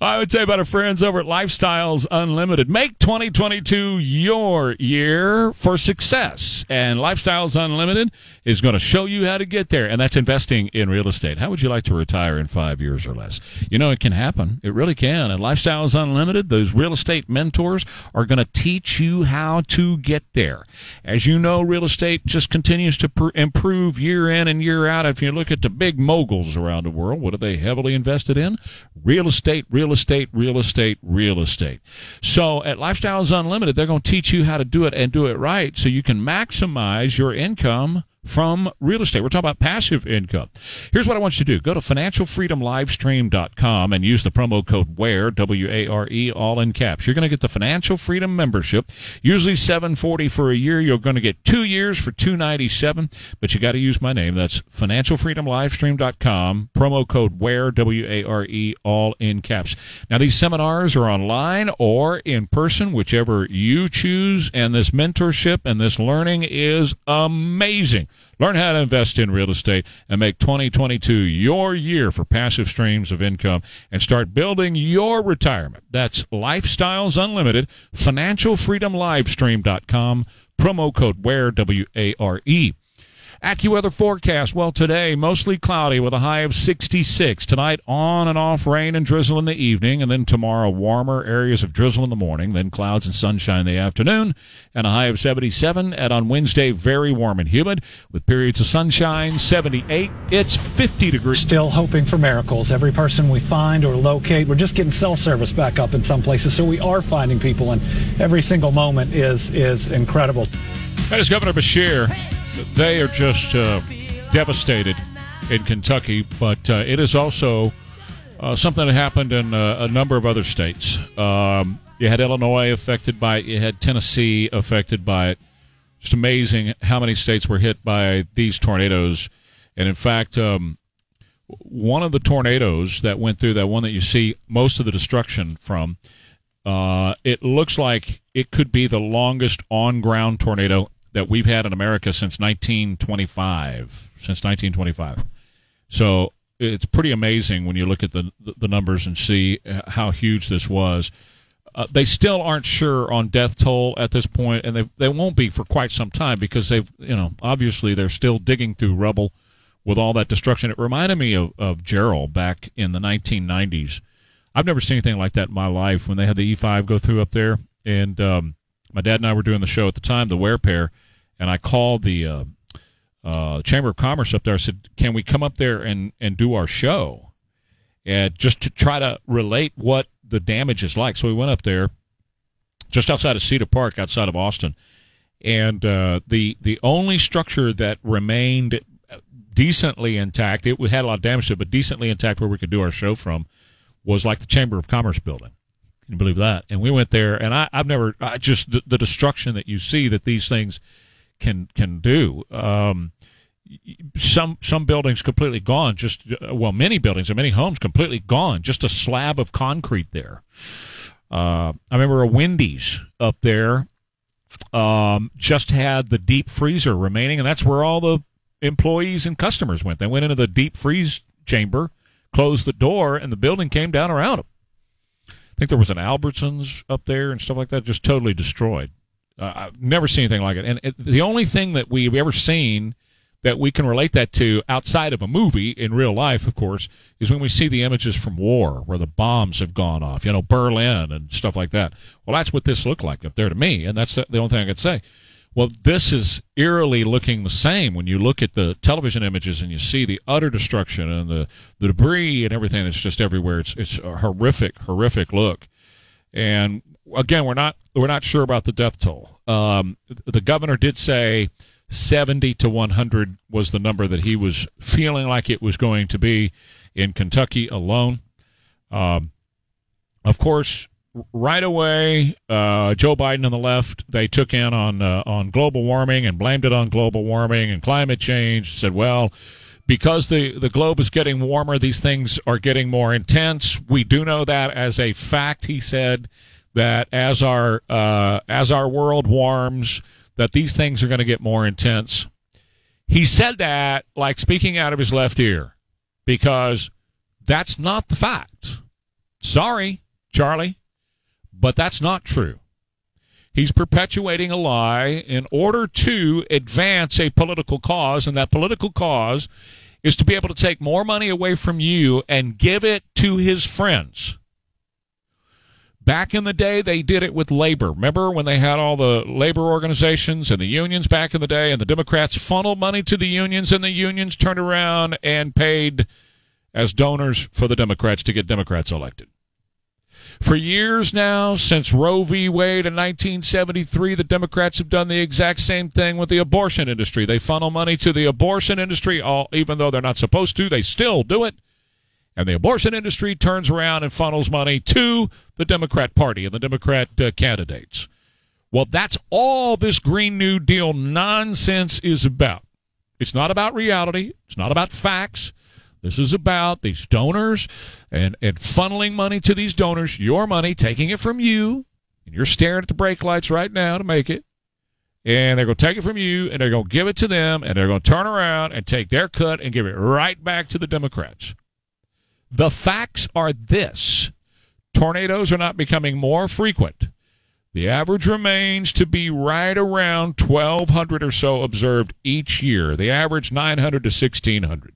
I would say about our friends over at Lifestyles Unlimited. Make 2022 your year for success. And Lifestyles Unlimited is going to show you how to get there. And that's investing in real estate. How would you like to retire in five years or less? You know, it can happen. It really can. And Lifestyles Unlimited, those real estate mentors are going to teach you how to get there. As you know, real estate just continues to pr- improve year in and year out. If you look at the big moguls around the world, what are they heavily invested in? Real estate, real estate, real estate, real estate. So at Lifestyles Unlimited, they're going to teach you how to do it and do it right so you can maximize your income from real estate. We're talking about passive income. Here's what I want you to do. Go to financialfreedomlivestream.com and use the promo code WARE, W-A-R-E, all in caps. You're going to get the Financial Freedom membership, usually 740 for a year. You're going to get two years for 297, but you got to use my name. That's financialfreedomlivestream.com, promo code WARE, W-A-R-E, all in caps. Now, these seminars are online or in person, whichever you choose, and this mentorship and this learning is amazing. Learn how to invest in real estate and make 2022 your year for passive streams of income and start building your retirement. That's Lifestyles Unlimited, financialfreedomlivestream.com, promo code WARE, W-A-R-E. AccuWeather forecast. Well, today, mostly cloudy with a high of 66. Tonight, on and off rain and drizzle in the evening. And then tomorrow, warmer areas of drizzle in the morning. Then clouds and sunshine in the afternoon. And a high of 77. And on Wednesday, very warm and humid with periods of sunshine. 78. It's 50 degrees. Still hoping for miracles. Every person we find or locate, we're just getting cell service back up in some places. So we are finding people, and every single moment is is incredible. That is Governor Beshear. They are just uh, devastated in Kentucky, but uh, it is also uh, something that happened in uh, a number of other states. Um, you had Illinois affected by it, you had Tennessee affected by it. Just amazing how many states were hit by these tornadoes. And in fact, um, one of the tornadoes that went through, that one that you see most of the destruction from, uh, it looks like it could be the longest on ground tornado that we've had in America since 1925. Since 1925. So it's pretty amazing when you look at the the numbers and see how huge this was. Uh, they still aren't sure on death toll at this point, and they they won't be for quite some time because they've you know obviously they're still digging through rubble with all that destruction. It reminded me of, of Jarrell back in the 1990s. I've never seen anything like that in my life when they had the E5 go through up there, and um, my dad and I were doing the show at the time, the Ware Pair, and I called the uh, uh, Chamber of Commerce up there. I said, "Can we come up there and and do our show?" And just to try to relate what the damage is like. So we went up there, just outside of Cedar Park, outside of Austin, and uh, the the only structure that remained decently intact, it had a lot of damage to it, but decently intact where we could do our show from, was like the Chamber of Commerce building. Can you believe that? And we went there, and I, I've never, I just the, the destruction that you see that these things can can do. Um, some some buildings completely gone. Just well, many buildings and many homes completely gone. Just a slab of concrete there. Uh, I remember a Wendy's up there um, just had the deep freezer remaining, and that's where all the employees and customers went. They went into the deep freeze chamber, closed the door, and the building came down around them. I think there was an Albertsons up there and stuff like that, just totally destroyed. Uh, I've never seen anything like it. And it, the only thing that we've ever seen that we can relate that to outside of a movie in real life, of course, is when we see the images from war where the bombs have gone off, you know, Berlin and stuff like that. Well, that's what this looked like up there to me, and that's the only thing I could say. Well, this is eerily looking the same when you look at the television images and you see the utter destruction and the, the debris and everything that's just everywhere. It's it's a horrific, horrific look. And again, we're not we're not sure about the death toll. Um, the governor did say 70 to 100 was the number that he was feeling like it was going to be in Kentucky alone. Um, of course, right away, uh, Joe Biden and the left they took in on uh, on global warming and blamed it on global warming and climate change. Said, well, because the the globe is getting warmer, these things are getting more intense. We do know that as a fact. He said that as our uh, as our world warms that these things are going to get more intense. He said that like speaking out of his left ear because that's not the fact. Sorry, Charlie, but that's not true. He's perpetuating a lie in order to advance a political cause, and that political cause is to be able to take more money away from you and give it to his friends. Back in the day, they did it with labor. Remember when they had all the labor organizations and the unions back in the day, and the Democrats funneled money to the unions, and the unions turned around and paid as donors for the Democrats to get Democrats elected. For years now, since Roe v. Wade in 1973, the Democrats have done the exact same thing with the abortion industry. They funnel money to the abortion industry, all, even though they're not supposed to, they still do it and the abortion industry turns around and funnels money to the Democrat Party and the Democrat uh, candidates. Well, that's all this Green New Deal nonsense is about. It's not about reality. It's not about facts. This is about these donors and, and funneling money to these donors, your money, taking it from you, and you're staring at the brake lights right now to make it. And they're going to take it from you and they're going to give it to them and they're going to turn around and take their cut and give it right back to the Democrats. The facts are this tornadoes are not becoming more frequent. The average remains to be right around 1,200 or so observed each year. The average 900 to 1,600.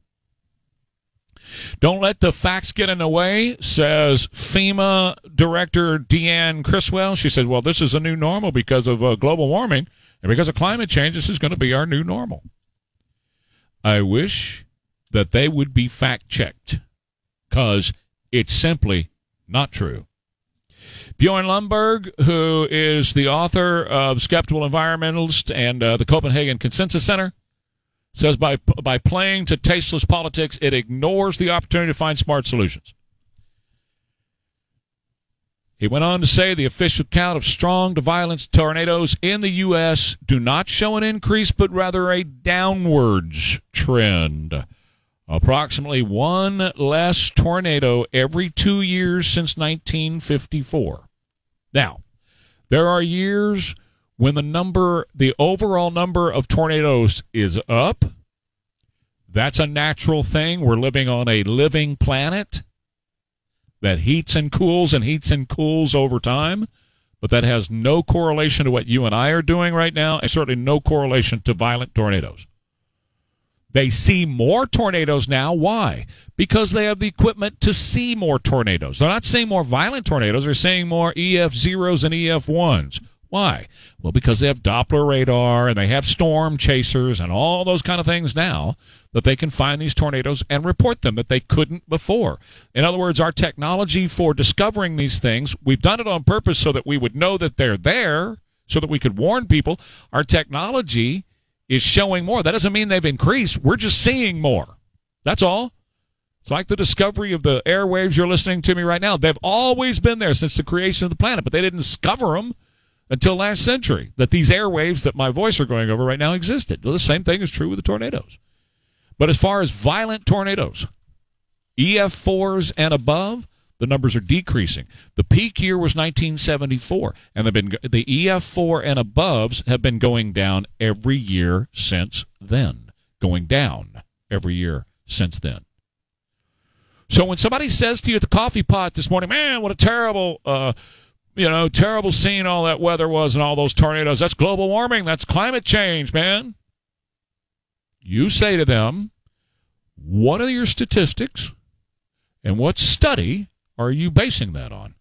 Don't let the facts get in the way, says FEMA Director Deanne Criswell. She said, well, this is a new normal because of uh, global warming and because of climate change. This is going to be our new normal. I wish that they would be fact checked because it's simply not true. Bjorn Lomborg, who is the author of Skeptical Environmentalist and uh, the Copenhagen Consensus Center, says by by playing to tasteless politics, it ignores the opportunity to find smart solutions. He went on to say the official count of strong to violent tornadoes in the U.S. do not show an increase, but rather a downwards trend. Approximately one less tornado every two years since 1954. Now, there are years when the number, the overall number of tornadoes is up. That's a natural thing. We're living on a living planet that heats and cools and heats and cools over time. But that has no correlation to what you and I are doing right now, and certainly no correlation to violent tornadoes. They see more tornadoes now. Why? Because they have the equipment to see more tornadoes. They're not seeing more violent tornadoes, they're seeing more EF zeros and EF ones. Why? Well, because they have Doppler radar and they have storm chasers and all those kind of things now that they can find these tornadoes and report them that they couldn't before. In other words, our technology for discovering these things, we've done it on purpose so that we would know that they're there, so that we could warn people. Our technology is showing more. That doesn't mean they've increased. We're just seeing more. That's all. It's like the discovery of the airwaves you're listening to me right now. They've always been there since the creation of the planet, but they didn't discover them until last century that these airwaves that my voice are going over right now existed. Well, the same thing is true with the tornadoes. But as far as violent tornadoes, EF4s and above, the numbers are decreasing. The peak year was 1974, and they've been the EF4 and aboves have been going down every year since then. Going down every year since then. So when somebody says to you at the coffee pot this morning, "Man, what a terrible, uh, you know, terrible scene all that weather was and all those tornadoes. That's global warming. That's climate change, man." You say to them, "What are your statistics?" And what study are you basing that on?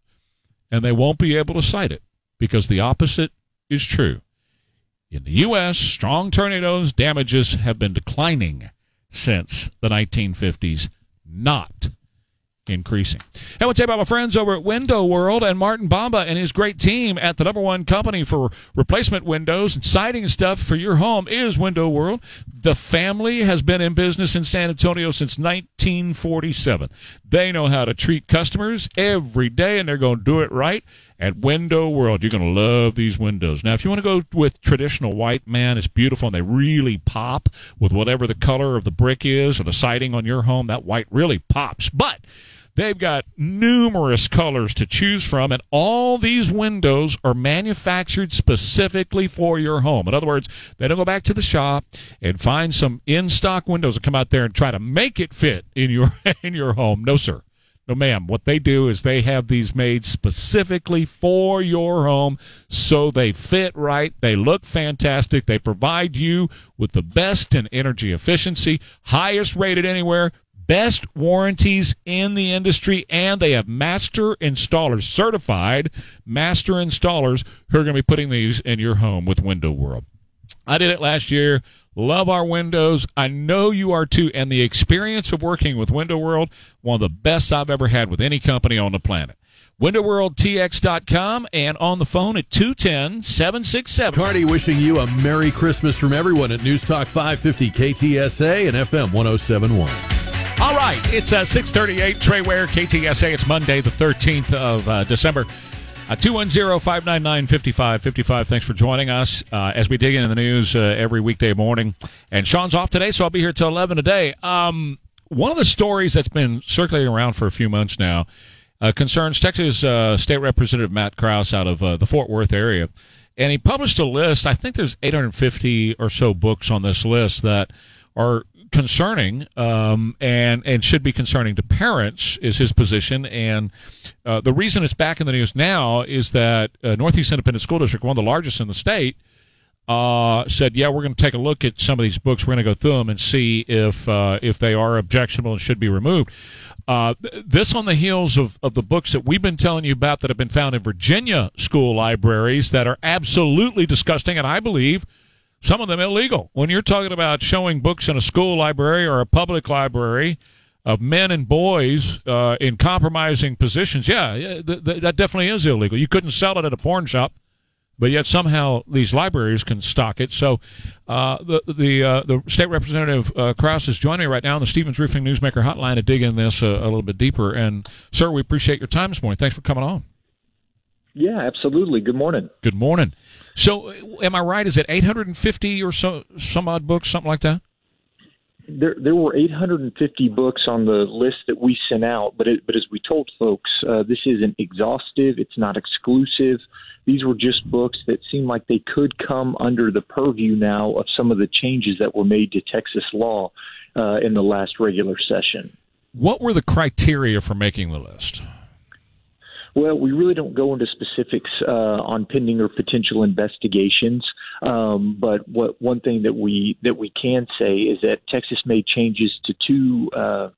And they won't be able to cite it because the opposite is true. In the U.S., strong tornadoes damages have been declining since the 1950s, not increasing. I want to about my friends over at Window World and Martin Bamba and his great team at the number one company for replacement windows and siding stuff for your home is Window World. The family has been in business in San Antonio since 1947. They know how to treat customers every day and they're going to do it right at Window World. You're going to love these windows. Now, if you want to go with traditional white, man, it's beautiful and they really pop with whatever the color of the brick is or the siding on your home. That white really pops. But They've got numerous colors to choose from, and all these windows are manufactured specifically for your home. In other words, they don't go back to the shop and find some in-stock windows and come out there and try to make it fit in your in your home. No, sir. No, ma'am. What they do is they have these made specifically for your home so they fit right. They look fantastic. They provide you with the best in energy efficiency, highest rated anywhere, best warranties in the industry, and they have master installers, certified master installers, who are going to be putting these in your home with Window World. I did it last year. Love our windows. I know you are too. And the experience of working with Window World, one of the best I've ever had with any company on the planet. WindowWorldTX.com and on the phone at 210 767. Cardi wishing you a Merry Christmas from everyone at News Talk 550 KTSA and FM 1071. All right, it's uh, 638 Trey Ware, KTSA. It's Monday, the 13th of uh, December. Uh, 210-599-5555. Thanks for joining us uh, as we dig into the news uh, every weekday morning. And Sean's off today, so I'll be here till 11 today. Um, one of the stories that's been circulating around for a few months now uh, concerns Texas uh, State Representative Matt Krause out of uh, the Fort Worth area. And he published a list. I think there's 850 or so books on this list that are concerning um, and and should be concerning to parents is his position. And uh, the reason it's back in the news now is that uh, Northeast Independent School District one of the largest in the state uh, said yeah we're going to take a look at some of these books. We're going to go through them and see if uh, if they are objectionable and should be removed. Uh, this on the heels of, of the books that we've been telling you about that have been found in Virginia school libraries that are absolutely disgusting and I believe some of them illegal. When you're talking about showing books in a school library or a public library of men and boys uh, in compromising positions, yeah, th- th- that definitely is illegal. You couldn't sell it at a porn shop, but yet somehow these libraries can stock it. So uh, the the uh, the state representative uh, Krause is joining me right now on the Stevens Roofing Newsmaker Hotline to dig in this a, a little bit deeper. And sir, we appreciate your time this morning. Thanks for coming on. Yeah, absolutely. Good morning. Good morning. So, am I right? Is it 850 or so, some odd books, something like that? There, there were 850 books on the list that we sent out, but it, but as we told folks, uh, this isn't exhaustive. It's not exclusive. These were just books that seemed like they could come under the purview now of some of the changes that were made to Texas law uh, in the last regular session. What were the criteria for making the list? Well, we really don't go into specifics uh, on pending or potential investigations. Um, but what one thing that we that we can say is that Texas made changes to two uh,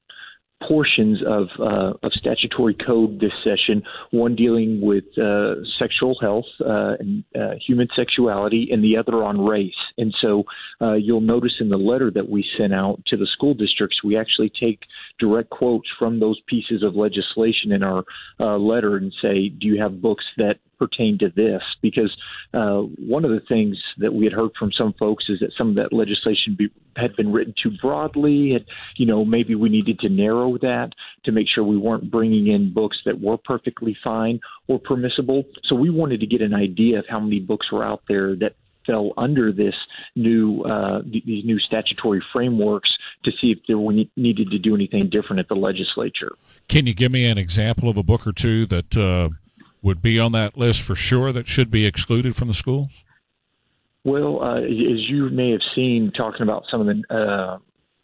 portions of uh, of statutory code this session. One dealing with uh, sexual health uh, and uh, human sexuality, and the other on race. And so uh, you'll notice in the letter that we sent out to the school districts, we actually take direct quotes from those pieces of legislation in our uh, letter and say, do you have books that pertain to this because uh, one of the things that we had heard from some folks is that some of that legislation be, had been written too broadly, and you know maybe we needed to narrow that to make sure we weren't bringing in books that were perfectly fine or permissible. So we wanted to get an idea of how many books were out there that fell under this new uh, these new statutory frameworks to see if there were needed to do anything different at the legislature. Can you give me an example of a book or two that uh, would be on that list for sure that should be excluded from the schools? Well, uh, as you may have seen, talking about some of the uh,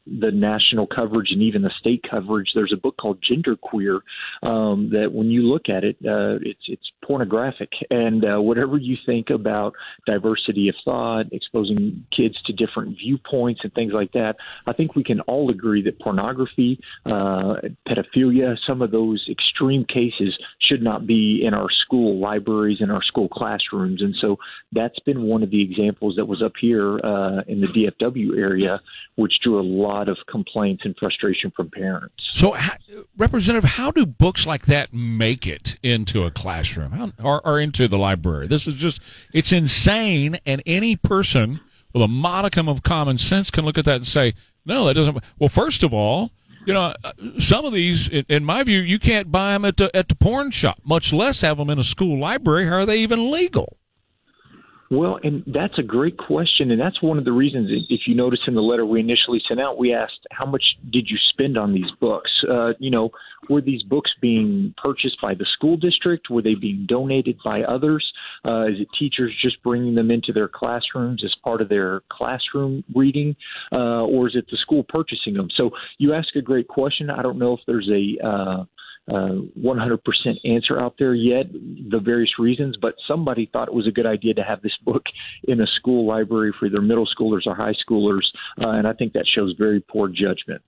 the national coverage and even the state coverage. There's a book called Genderqueer um, that, when you look at it, uh, it's it's pornographic. And uh, whatever you think about diversity of thought, exposing kids to different viewpoints and things like that, I think we can all agree that pornography, uh, pedophilia, some of those extreme cases should not be in our school libraries and our school classrooms. And so that's been one of the examples that was up here uh, in the DFW area, which drew a lot lot of complaints and frustration from parents. So, Representative, how do books like that make it into a classroom how, or, or into the library? This is just, it's insane. And any person with a modicum of common sense can look at that and say, no, that doesn't. Well, first of all, you know, uh, some of these, in my view, you can't buy them at the, at the porn shop, much less have them in a school library. How are they even legal? Well, and that's a great question, and that's one of the reasons. If you notice in the letter we initially sent out, we asked how much did you spend on these books? Uh, you know, were these books being purchased by the school district? Were they being donated by others? Uh, is it teachers just bringing them into their classrooms as part of their classroom reading, uh, or is it the school purchasing them? So you ask a great question. I don't know if there's a uh, uh, 100% answer out there yet, the various reasons, but somebody thought it was a good idea to have this book in a school library for either middle schoolers or high schoolers, uh, and I think that shows very poor judgment.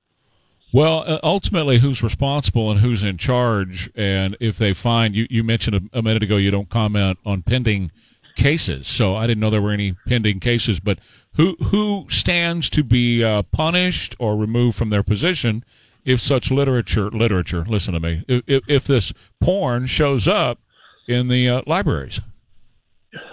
Well, uh, ultimately, who's responsible and who's in charge? And if they find you, you mentioned a, a minute ago you don't comment on pending cases, so I didn't know there were any pending cases. But who who stands to be uh, punished or removed from their position if such literature literature listen to me if, if this porn shows up in the uh, libraries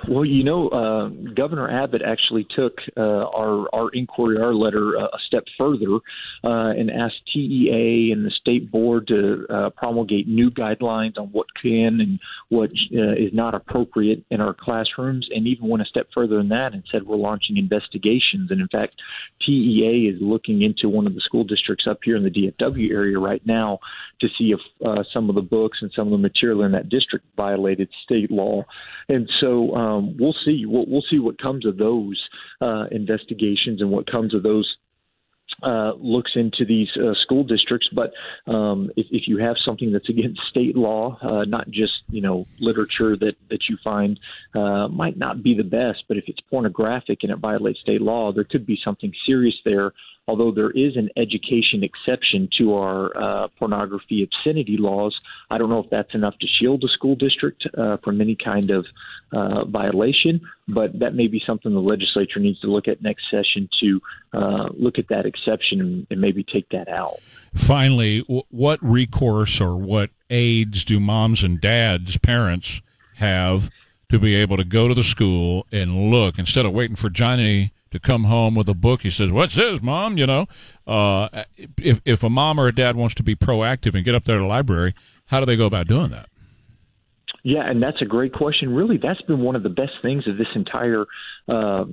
well, you know, uh, Governor Abbott actually took uh, our our inquiry, our letter, uh, a step further, uh, and asked TEA and the state board to uh, promulgate new guidelines on what can and what uh, is not appropriate in our classrooms, and even went a step further than that and said we're launching investigations. And in fact, TEA is looking into one of the school districts up here in the DFW area right now to see if some of the books and some of the material in that district violated state law. And so um, we'll see. We'll, we'll see what comes of those uh, investigations and what comes of those uh, looks into these uh, school districts. But um, if, if, you have something that's against state law, uh, not just you know literature that that you find uh, might not be the best, but if it's pornographic and it violates state law, there could be something serious there although there is an education exception to our uh, pornography obscenity laws, I don't know if that's enough to shield a school district uh, from any kind of uh, violation, but that may be something the legislature needs to look at next session to uh, look at that exception and, and, maybe take that out. Finally, what recourse or what aids do moms and dads, parents, have to be able to go to the school and look instead of waiting for Johnny to come home with a book. He says, "What's this, mom?" You know, uh, if if a mom or a dad wants to be proactive and get up there to the library, how do they go about doing that? Yeah, and that's a great question. Really, that's been one of the best things of this entire uh,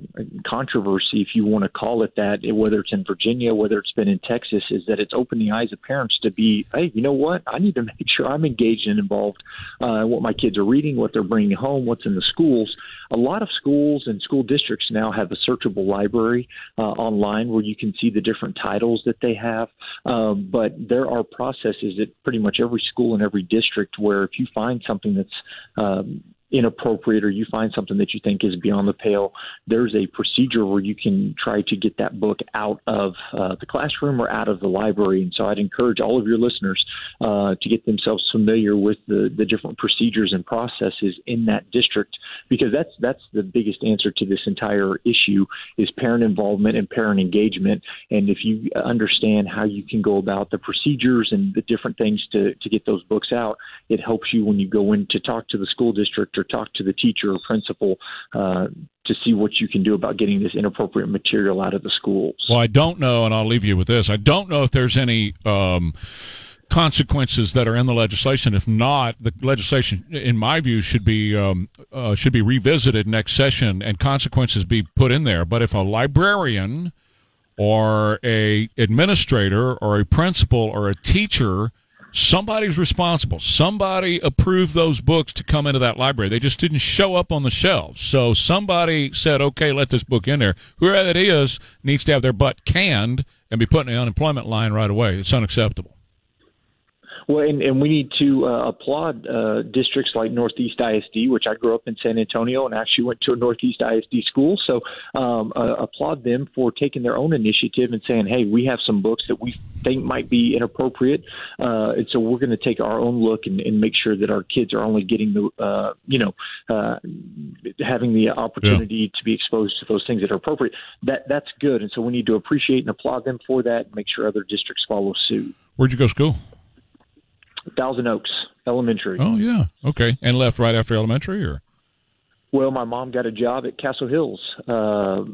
controversy, if you want to call it that, whether it's in Virginia, whether it's been in Texas, is that it's opened the eyes of parents to be, hey, you know what? I need to make sure I'm engaged and involved uh, what my kids are reading, what they're bringing home, what's in the schools. A lot of schools and school districts now have a searchable library uh, online where you can see the different titles that they have. Um, but there are processes at pretty much every school and every district where if you find something that's um, inappropriate or you find something that you think is beyond the pale, there's a procedure where you can try to get that book out of uh, the classroom or out of the library. And so I'd encourage all of your listeners uh, to get themselves familiar with the, the different procedures and processes in that district because that's that's the biggest answer to this entire issue is parent involvement and parent engagement. And if you understand how you can go about the procedures and the different things to, to get those books out, it helps you when you go in to talk to the school district or talk to the teacher or principal uh, to see what you can do about getting this inappropriate material out of the schools. Well, I don't know, and I'll leave you with this. I don't know if there's any. Um, consequences that are in the legislation. If not, the legislation, in my view, should be um, uh, should be revisited next session and consequences be put in there. But if a librarian or a administrator or a principal or a teacher somebody's responsible. Somebody approved those books to come into that library. They just didn't show up on the shelves. So somebody said, okay, let this book in there. Whoever it is needs to have their butt canned and be put in the unemployment line right away. It's unacceptable. Well, and, and we need to uh, applaud uh, districts like Northeast ISD, which I grew up in San Antonio and actually went to a Northeast ISD school. So um, uh, applaud them for taking their own initiative and saying, hey, we have some books that we think might be inappropriate. Uh, and so we're going to take our own look and, and make sure that our kids are only getting the, uh, you know, uh, having the opportunity yeah. to be exposed to those things that are appropriate. That That's good. And so we need to appreciate and applaud them for that and make sure other districts follow suit. Where'd you go to school? Thousand Oaks Elementary. Oh yeah, okay. And left right after elementary, or? Well, my mom got a job at Castle Hills uh,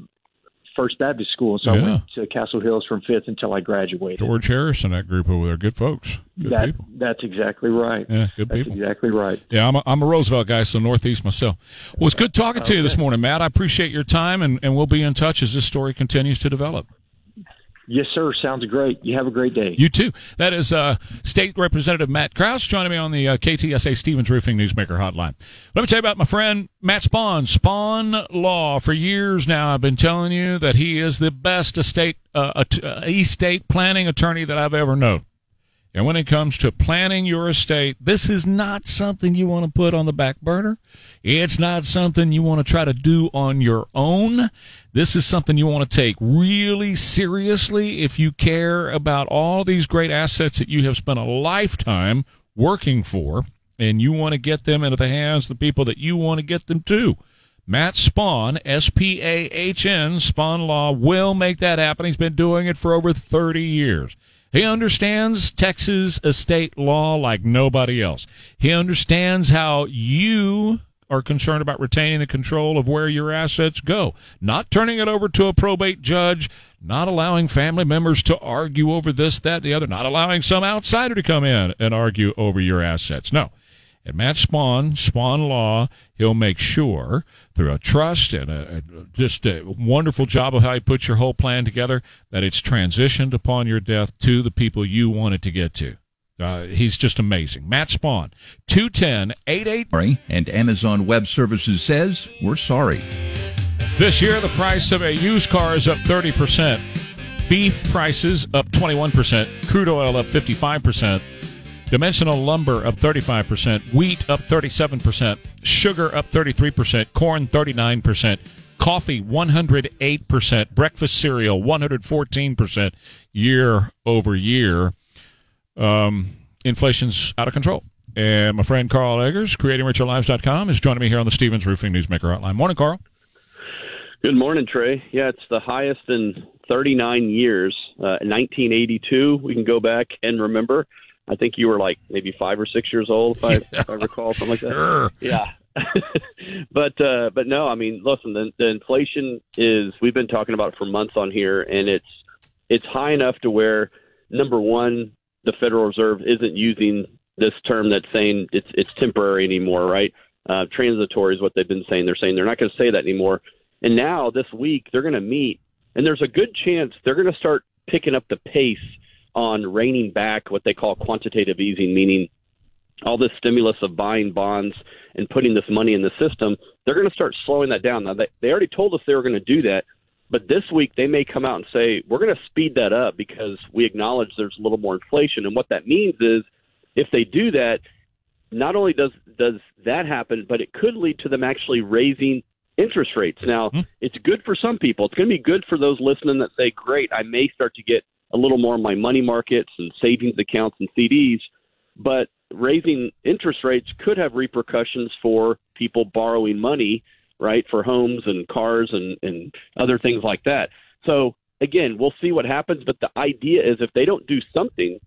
First Baptist School, so yeah. I went to Castle Hills from fifth until I graduated. George Harris and that group over there, good folks, good that, people. That's exactly right. Yeah, good that's people. Exactly right. Yeah, I'm a, I'm a Roosevelt guy, so Northeast myself. Well, it's good talking to you this morning, Matt. I appreciate your time, and, and we'll be in touch as this story continues to develop. Yes, sir. Sounds great. You have a great day. You too. That is uh, State Representative Matt Krause joining me on the uh, KTSA Stevens Roofing Newsmaker Hotline. Let me tell you about my friend Matt Spahn, Spahn Law. For years now, I've been telling you that he is the best estate uh, estate planning attorney that I've ever known. And when it comes to planning your estate, this is not something you want to put on the back burner. It's not something you want to try to do on your own. This is something you want to take really seriously if you care about all these great assets that you have spent a lifetime working for and you want to get them into the hands of the people that you want to get them to. Matt Spahn, S P A H N, Spahn Law will make that happen. He's been doing it for over 30 years. He understands Texas estate law like nobody else. He understands how you are concerned about retaining the control of where your assets go, not turning it over to a probate judge, not allowing family members to argue over this, that, the other, not allowing some outsider to come in and argue over your assets. No. At Matt Spahn, Spahn Law, he'll make sure through a trust and a, just a wonderful job of how he puts your whole plan together that it's transitioned upon your death to the people you want it to get to. Uh, he's just amazing. Matt Spahn, 210 88. And Amazon Web Services says, We're sorry. This year, the price of a used car is up 30%. Beef prices up 21%. Crude oil up 55%. Dimensional lumber up 35%, wheat up 37%, sugar up 33%, corn 39%, coffee 108%, breakfast cereal 114% year over year. Um, inflation's out of control. And my friend Carl Eggers, creatingricherlives.com, is joining me here on the Stevens Roofing Newsmaker Hotline. Morning, Carl. Good morning, Trey. Yeah, it's the highest in 39 years. Uh, 1982, we can go back and remember. I think you were like maybe five or six years old, if I, yeah. if I recall, something like that. Sure. Yeah. but uh, but no, I mean, listen, the, the inflation is we've been talking about it for months on here, and it's it's high enough to where number one, the Federal Reserve isn't using this term that's saying it's it's temporary anymore, right? Uh, transitory is what they've been saying. They're saying they're not going to say that anymore. And now this week they're going to meet, and there's a good chance they're going to start picking up the pace on reining back what they call quantitative easing, meaning all this stimulus of buying bonds and putting this money in the system, they're going to start slowing that down. Now, they, they already told us they were going to do that, but this week they may come out and say, we're going to speed that up because we acknowledge there's a little more inflation. And what that means is if they do that, not only does does that happen, but it could lead to them actually raising interest rates. Now, mm-hmm. it's good for some people. It's going to be good for those listening that say, "Great, I may start to get a little more in my money markets and savings accounts and CDs. But raising interest rates could have repercussions for people borrowing money, right, for homes and cars and, and other things like that. So again, we'll see what happens. But the idea is if they don't do something,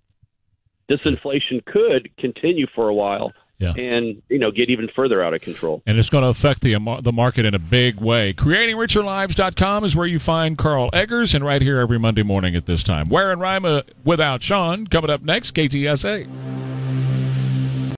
this inflation could continue for a while Yeah. and you know get even further out of control. and it's going to affect the the market in a big way. CreatingRicherLives.com is where you find Carl Eggers, and right here every Monday morning at this time. Where and Rhyme uh, without Sean coming up next. KTSA.